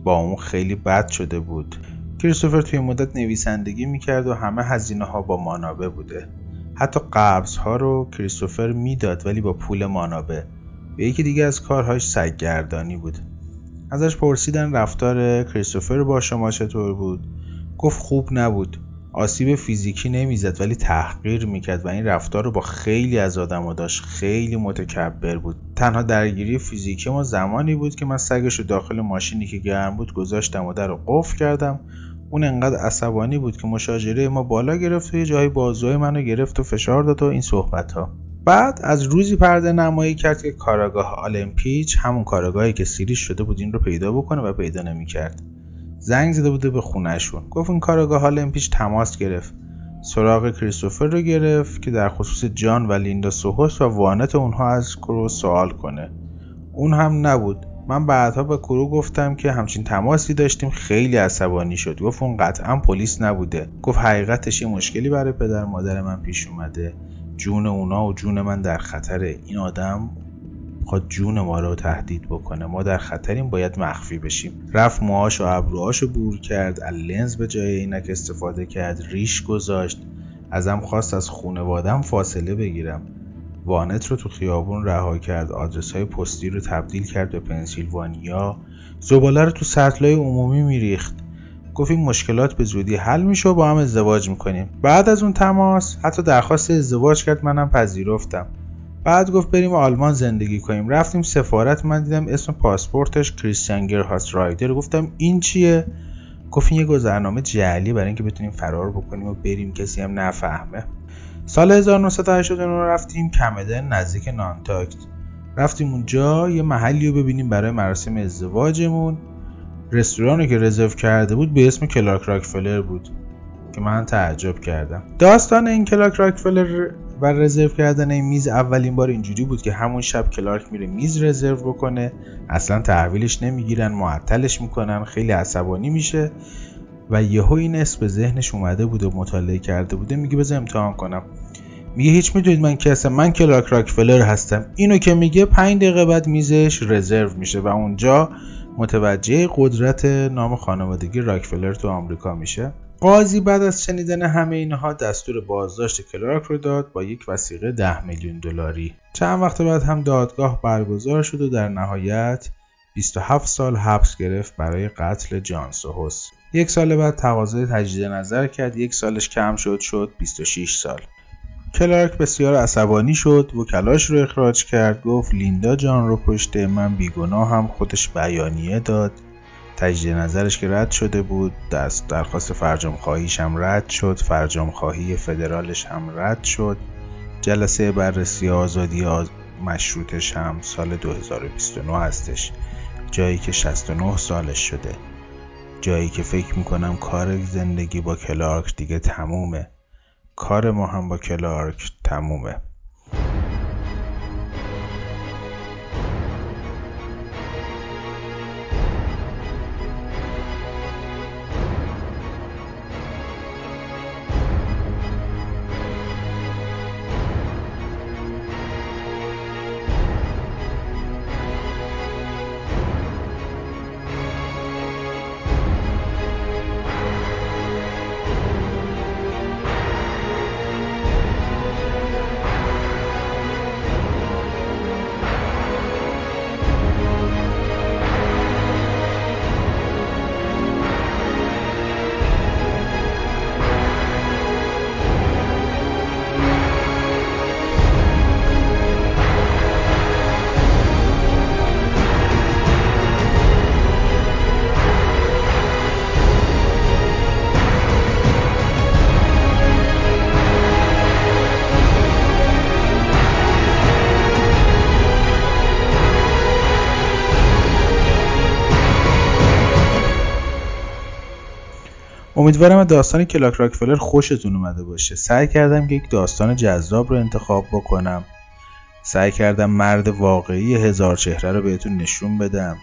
با اون خیلی بد شده بود. کریستوفر توی مدت نویسندگی می‌کرد و همه هزینه ها با مانابه بوده. حتی قبض ها رو کریستوفر می‌داد ولی با پول مانابه. و یکی دیگه از کارهاش سگگردانی بود. ازش پرسیدن رفتار کریستوفر با شما چطور بود؟ گفت خوب نبود. آسیب فیزیکی نمی‌زد ولی تحقیر می‌کرد و این رفتار رو با خیلی از آدما داشت. خیلی متکبر بود. تنها درگیری فیزیکی ما زمانی بود که من سگش رو داخل ماشینی که گرم بود گذاشتم و در رو قفل کردم اون انقدر عصبانی بود که مشاجره ما بالا گرفت و یه جایی بازوهای منو گرفت و فشار داد و این صحبت ها بعد از روزی پرده نمایی کرد که کاراگاه آلمپیچ همون کاراگاهی که سیریش شده بود این رو پیدا بکنه و پیدا نمی‌کرد. زنگ زده بوده به خونهشون. گفت این کاراگاه آلمپیچ تماس گرفت. سراغ کریستوفر رو گرفت که در خصوص جان و لیندا سوهوس و وانت اونها از کرو سوال کنه. اون هم نبود. من بعدها به کرو گفتم که همچین تماسی داشتیم خیلی عصبانی شد. گفت اون قطعا پلیس نبوده. گفت حقیقتش یه مشکلی برای پدر مادر من پیش اومده. جون اونا و جون من در خطره. این آدم خواهد جون ما رو تهدید بکنه. ما در خطریم باید مخفی بشیم. رفت موهاش و ابروهاش رو بور کرد. از لنز به جای عینک استفاده کرد. ریش گذاشت. ازم خواست از خونوادم فاصله بگیرم. وانت رو تو خیابون رها کرد آدرس های پستی رو تبدیل کرد به پنسیلوانیا. زباله رو تو سطلای عمومی میریخت. گفت این مشکلات به زودی حل میشه و با هم ازدواج می‌کنیم. بعد از اون تماس حتی درخواست ازدواج کرد منم پذیرفتم. بعد گفت بریم آلمان زندگی کنیم. رفتیم سفارت من دیدم اسم پاسپورتش کریستیان گرهاست رایدر. گفتم این چیه؟ گفت این یه گذرنامه جعلی برای اینکه بتونیم فرار بکنیم و بریم. کسی هم نفهمه. سال 1989 رفتیم کمدن نزدیک نانتاکت. رفتیم اونجا یه محلی رو ببینیم برای مراسم ازدواجمون. رستورانی که رزرو کرده بود به اسم کلارک راکفلر بود که من تعجب کردم. داستان این کلاک راکفلر بر رزرو کردن این میز اولین بار اینجوری بود که همون شب کلارک میره میز رزرو بکنه. اصلا تحویلش نمی‌گیرن معطلش می‌کنن خیلی عصبانی میشه و یهو این اسم به ذهنش اومده بود و مطالعه کرده بوده. میگه بذار امتحان کنم. میگه هیچ می‌دونید من کی هستم. من کلارک راکفلر هستم. اینو که میگه پنج دقیقه بعد میزش رزرو میشه و اونجا متوجه قدرت نام خانوادگی راکفلر تو آمریکا میشه. قاضی بعد از شنیدن همه اینها دستور بازداشت کلارک رو داد با یک وسیقه ده میلیون دلاری. چند وقت بعد هم دادگاه برگزار شد و در نهایت 27 سال حبس گرفت برای قتل جان سوهوس. یک سال بعد تقاضای تجدید نظر کرد. یک سالش کم شد شد 26 سال. کلارک بسیار عصبانی شد وکلاش رو اخراج کرد گفت لیندا جان رو کشته من بیگناه هم خودش بیانیه داد. تجدید نظرش که رد شده بود دست درخواست فرجام خواهیش هم رد شد فرجام خواهی فدرالش هم رد شد. جلسه بررسی آزادی آز... مشروطش هم سال 2029 هستش جایی که 69 سالش شده. جایی که فکر می‌کنم کار زندگی با کلارک دیگه تمومه. کار ما هم با کلارک تمومه. امیدوارم داستان کلاک راکفلر خوشتون اومده باشه. سعی کردم که یک داستان جذاب رو انتخاب بکنم. سعی کردم مرد واقعی هزار چهره رو بهتون نشون بدم.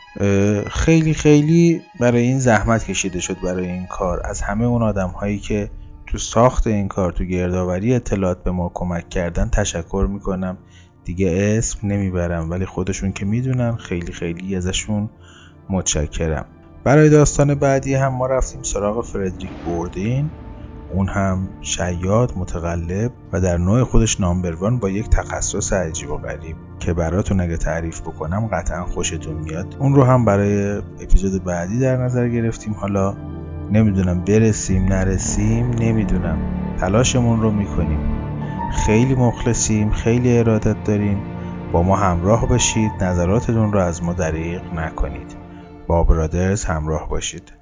خیلی خیلی برای این زحمت کشیده شد برای این کار. از همه اون آدم هایی که تو ساخت این کار تو گردآوری اطلاعات به ما کمک کردن تشکر می‌کنم. دیگه اسم نمی‌برم ولی خودشون که می‌دونن خیلی خیلی ازشون متشکرم. برای داستان بعدی هم ما رفتیم سراغ فردریک بوردین. اون هم شیاد متقلب و در نوع خودش نامبروان با یک تخصص عجیب و غریب که براتون اگه تعریف بکنم قطعا خوشتون میاد. اون رو هم برای اپیزود بعدی در نظر گرفتیم. حالا نمی‌دونم برسیم نرسیم نمی‌دونم. تلاشمون رو می‌کنیم. خیلی مخلصیم خیلی ارادت داریم. با ما همراه باشید. نظراتتون رو از ما دریغ نکنید. با برادرز همراه باشید.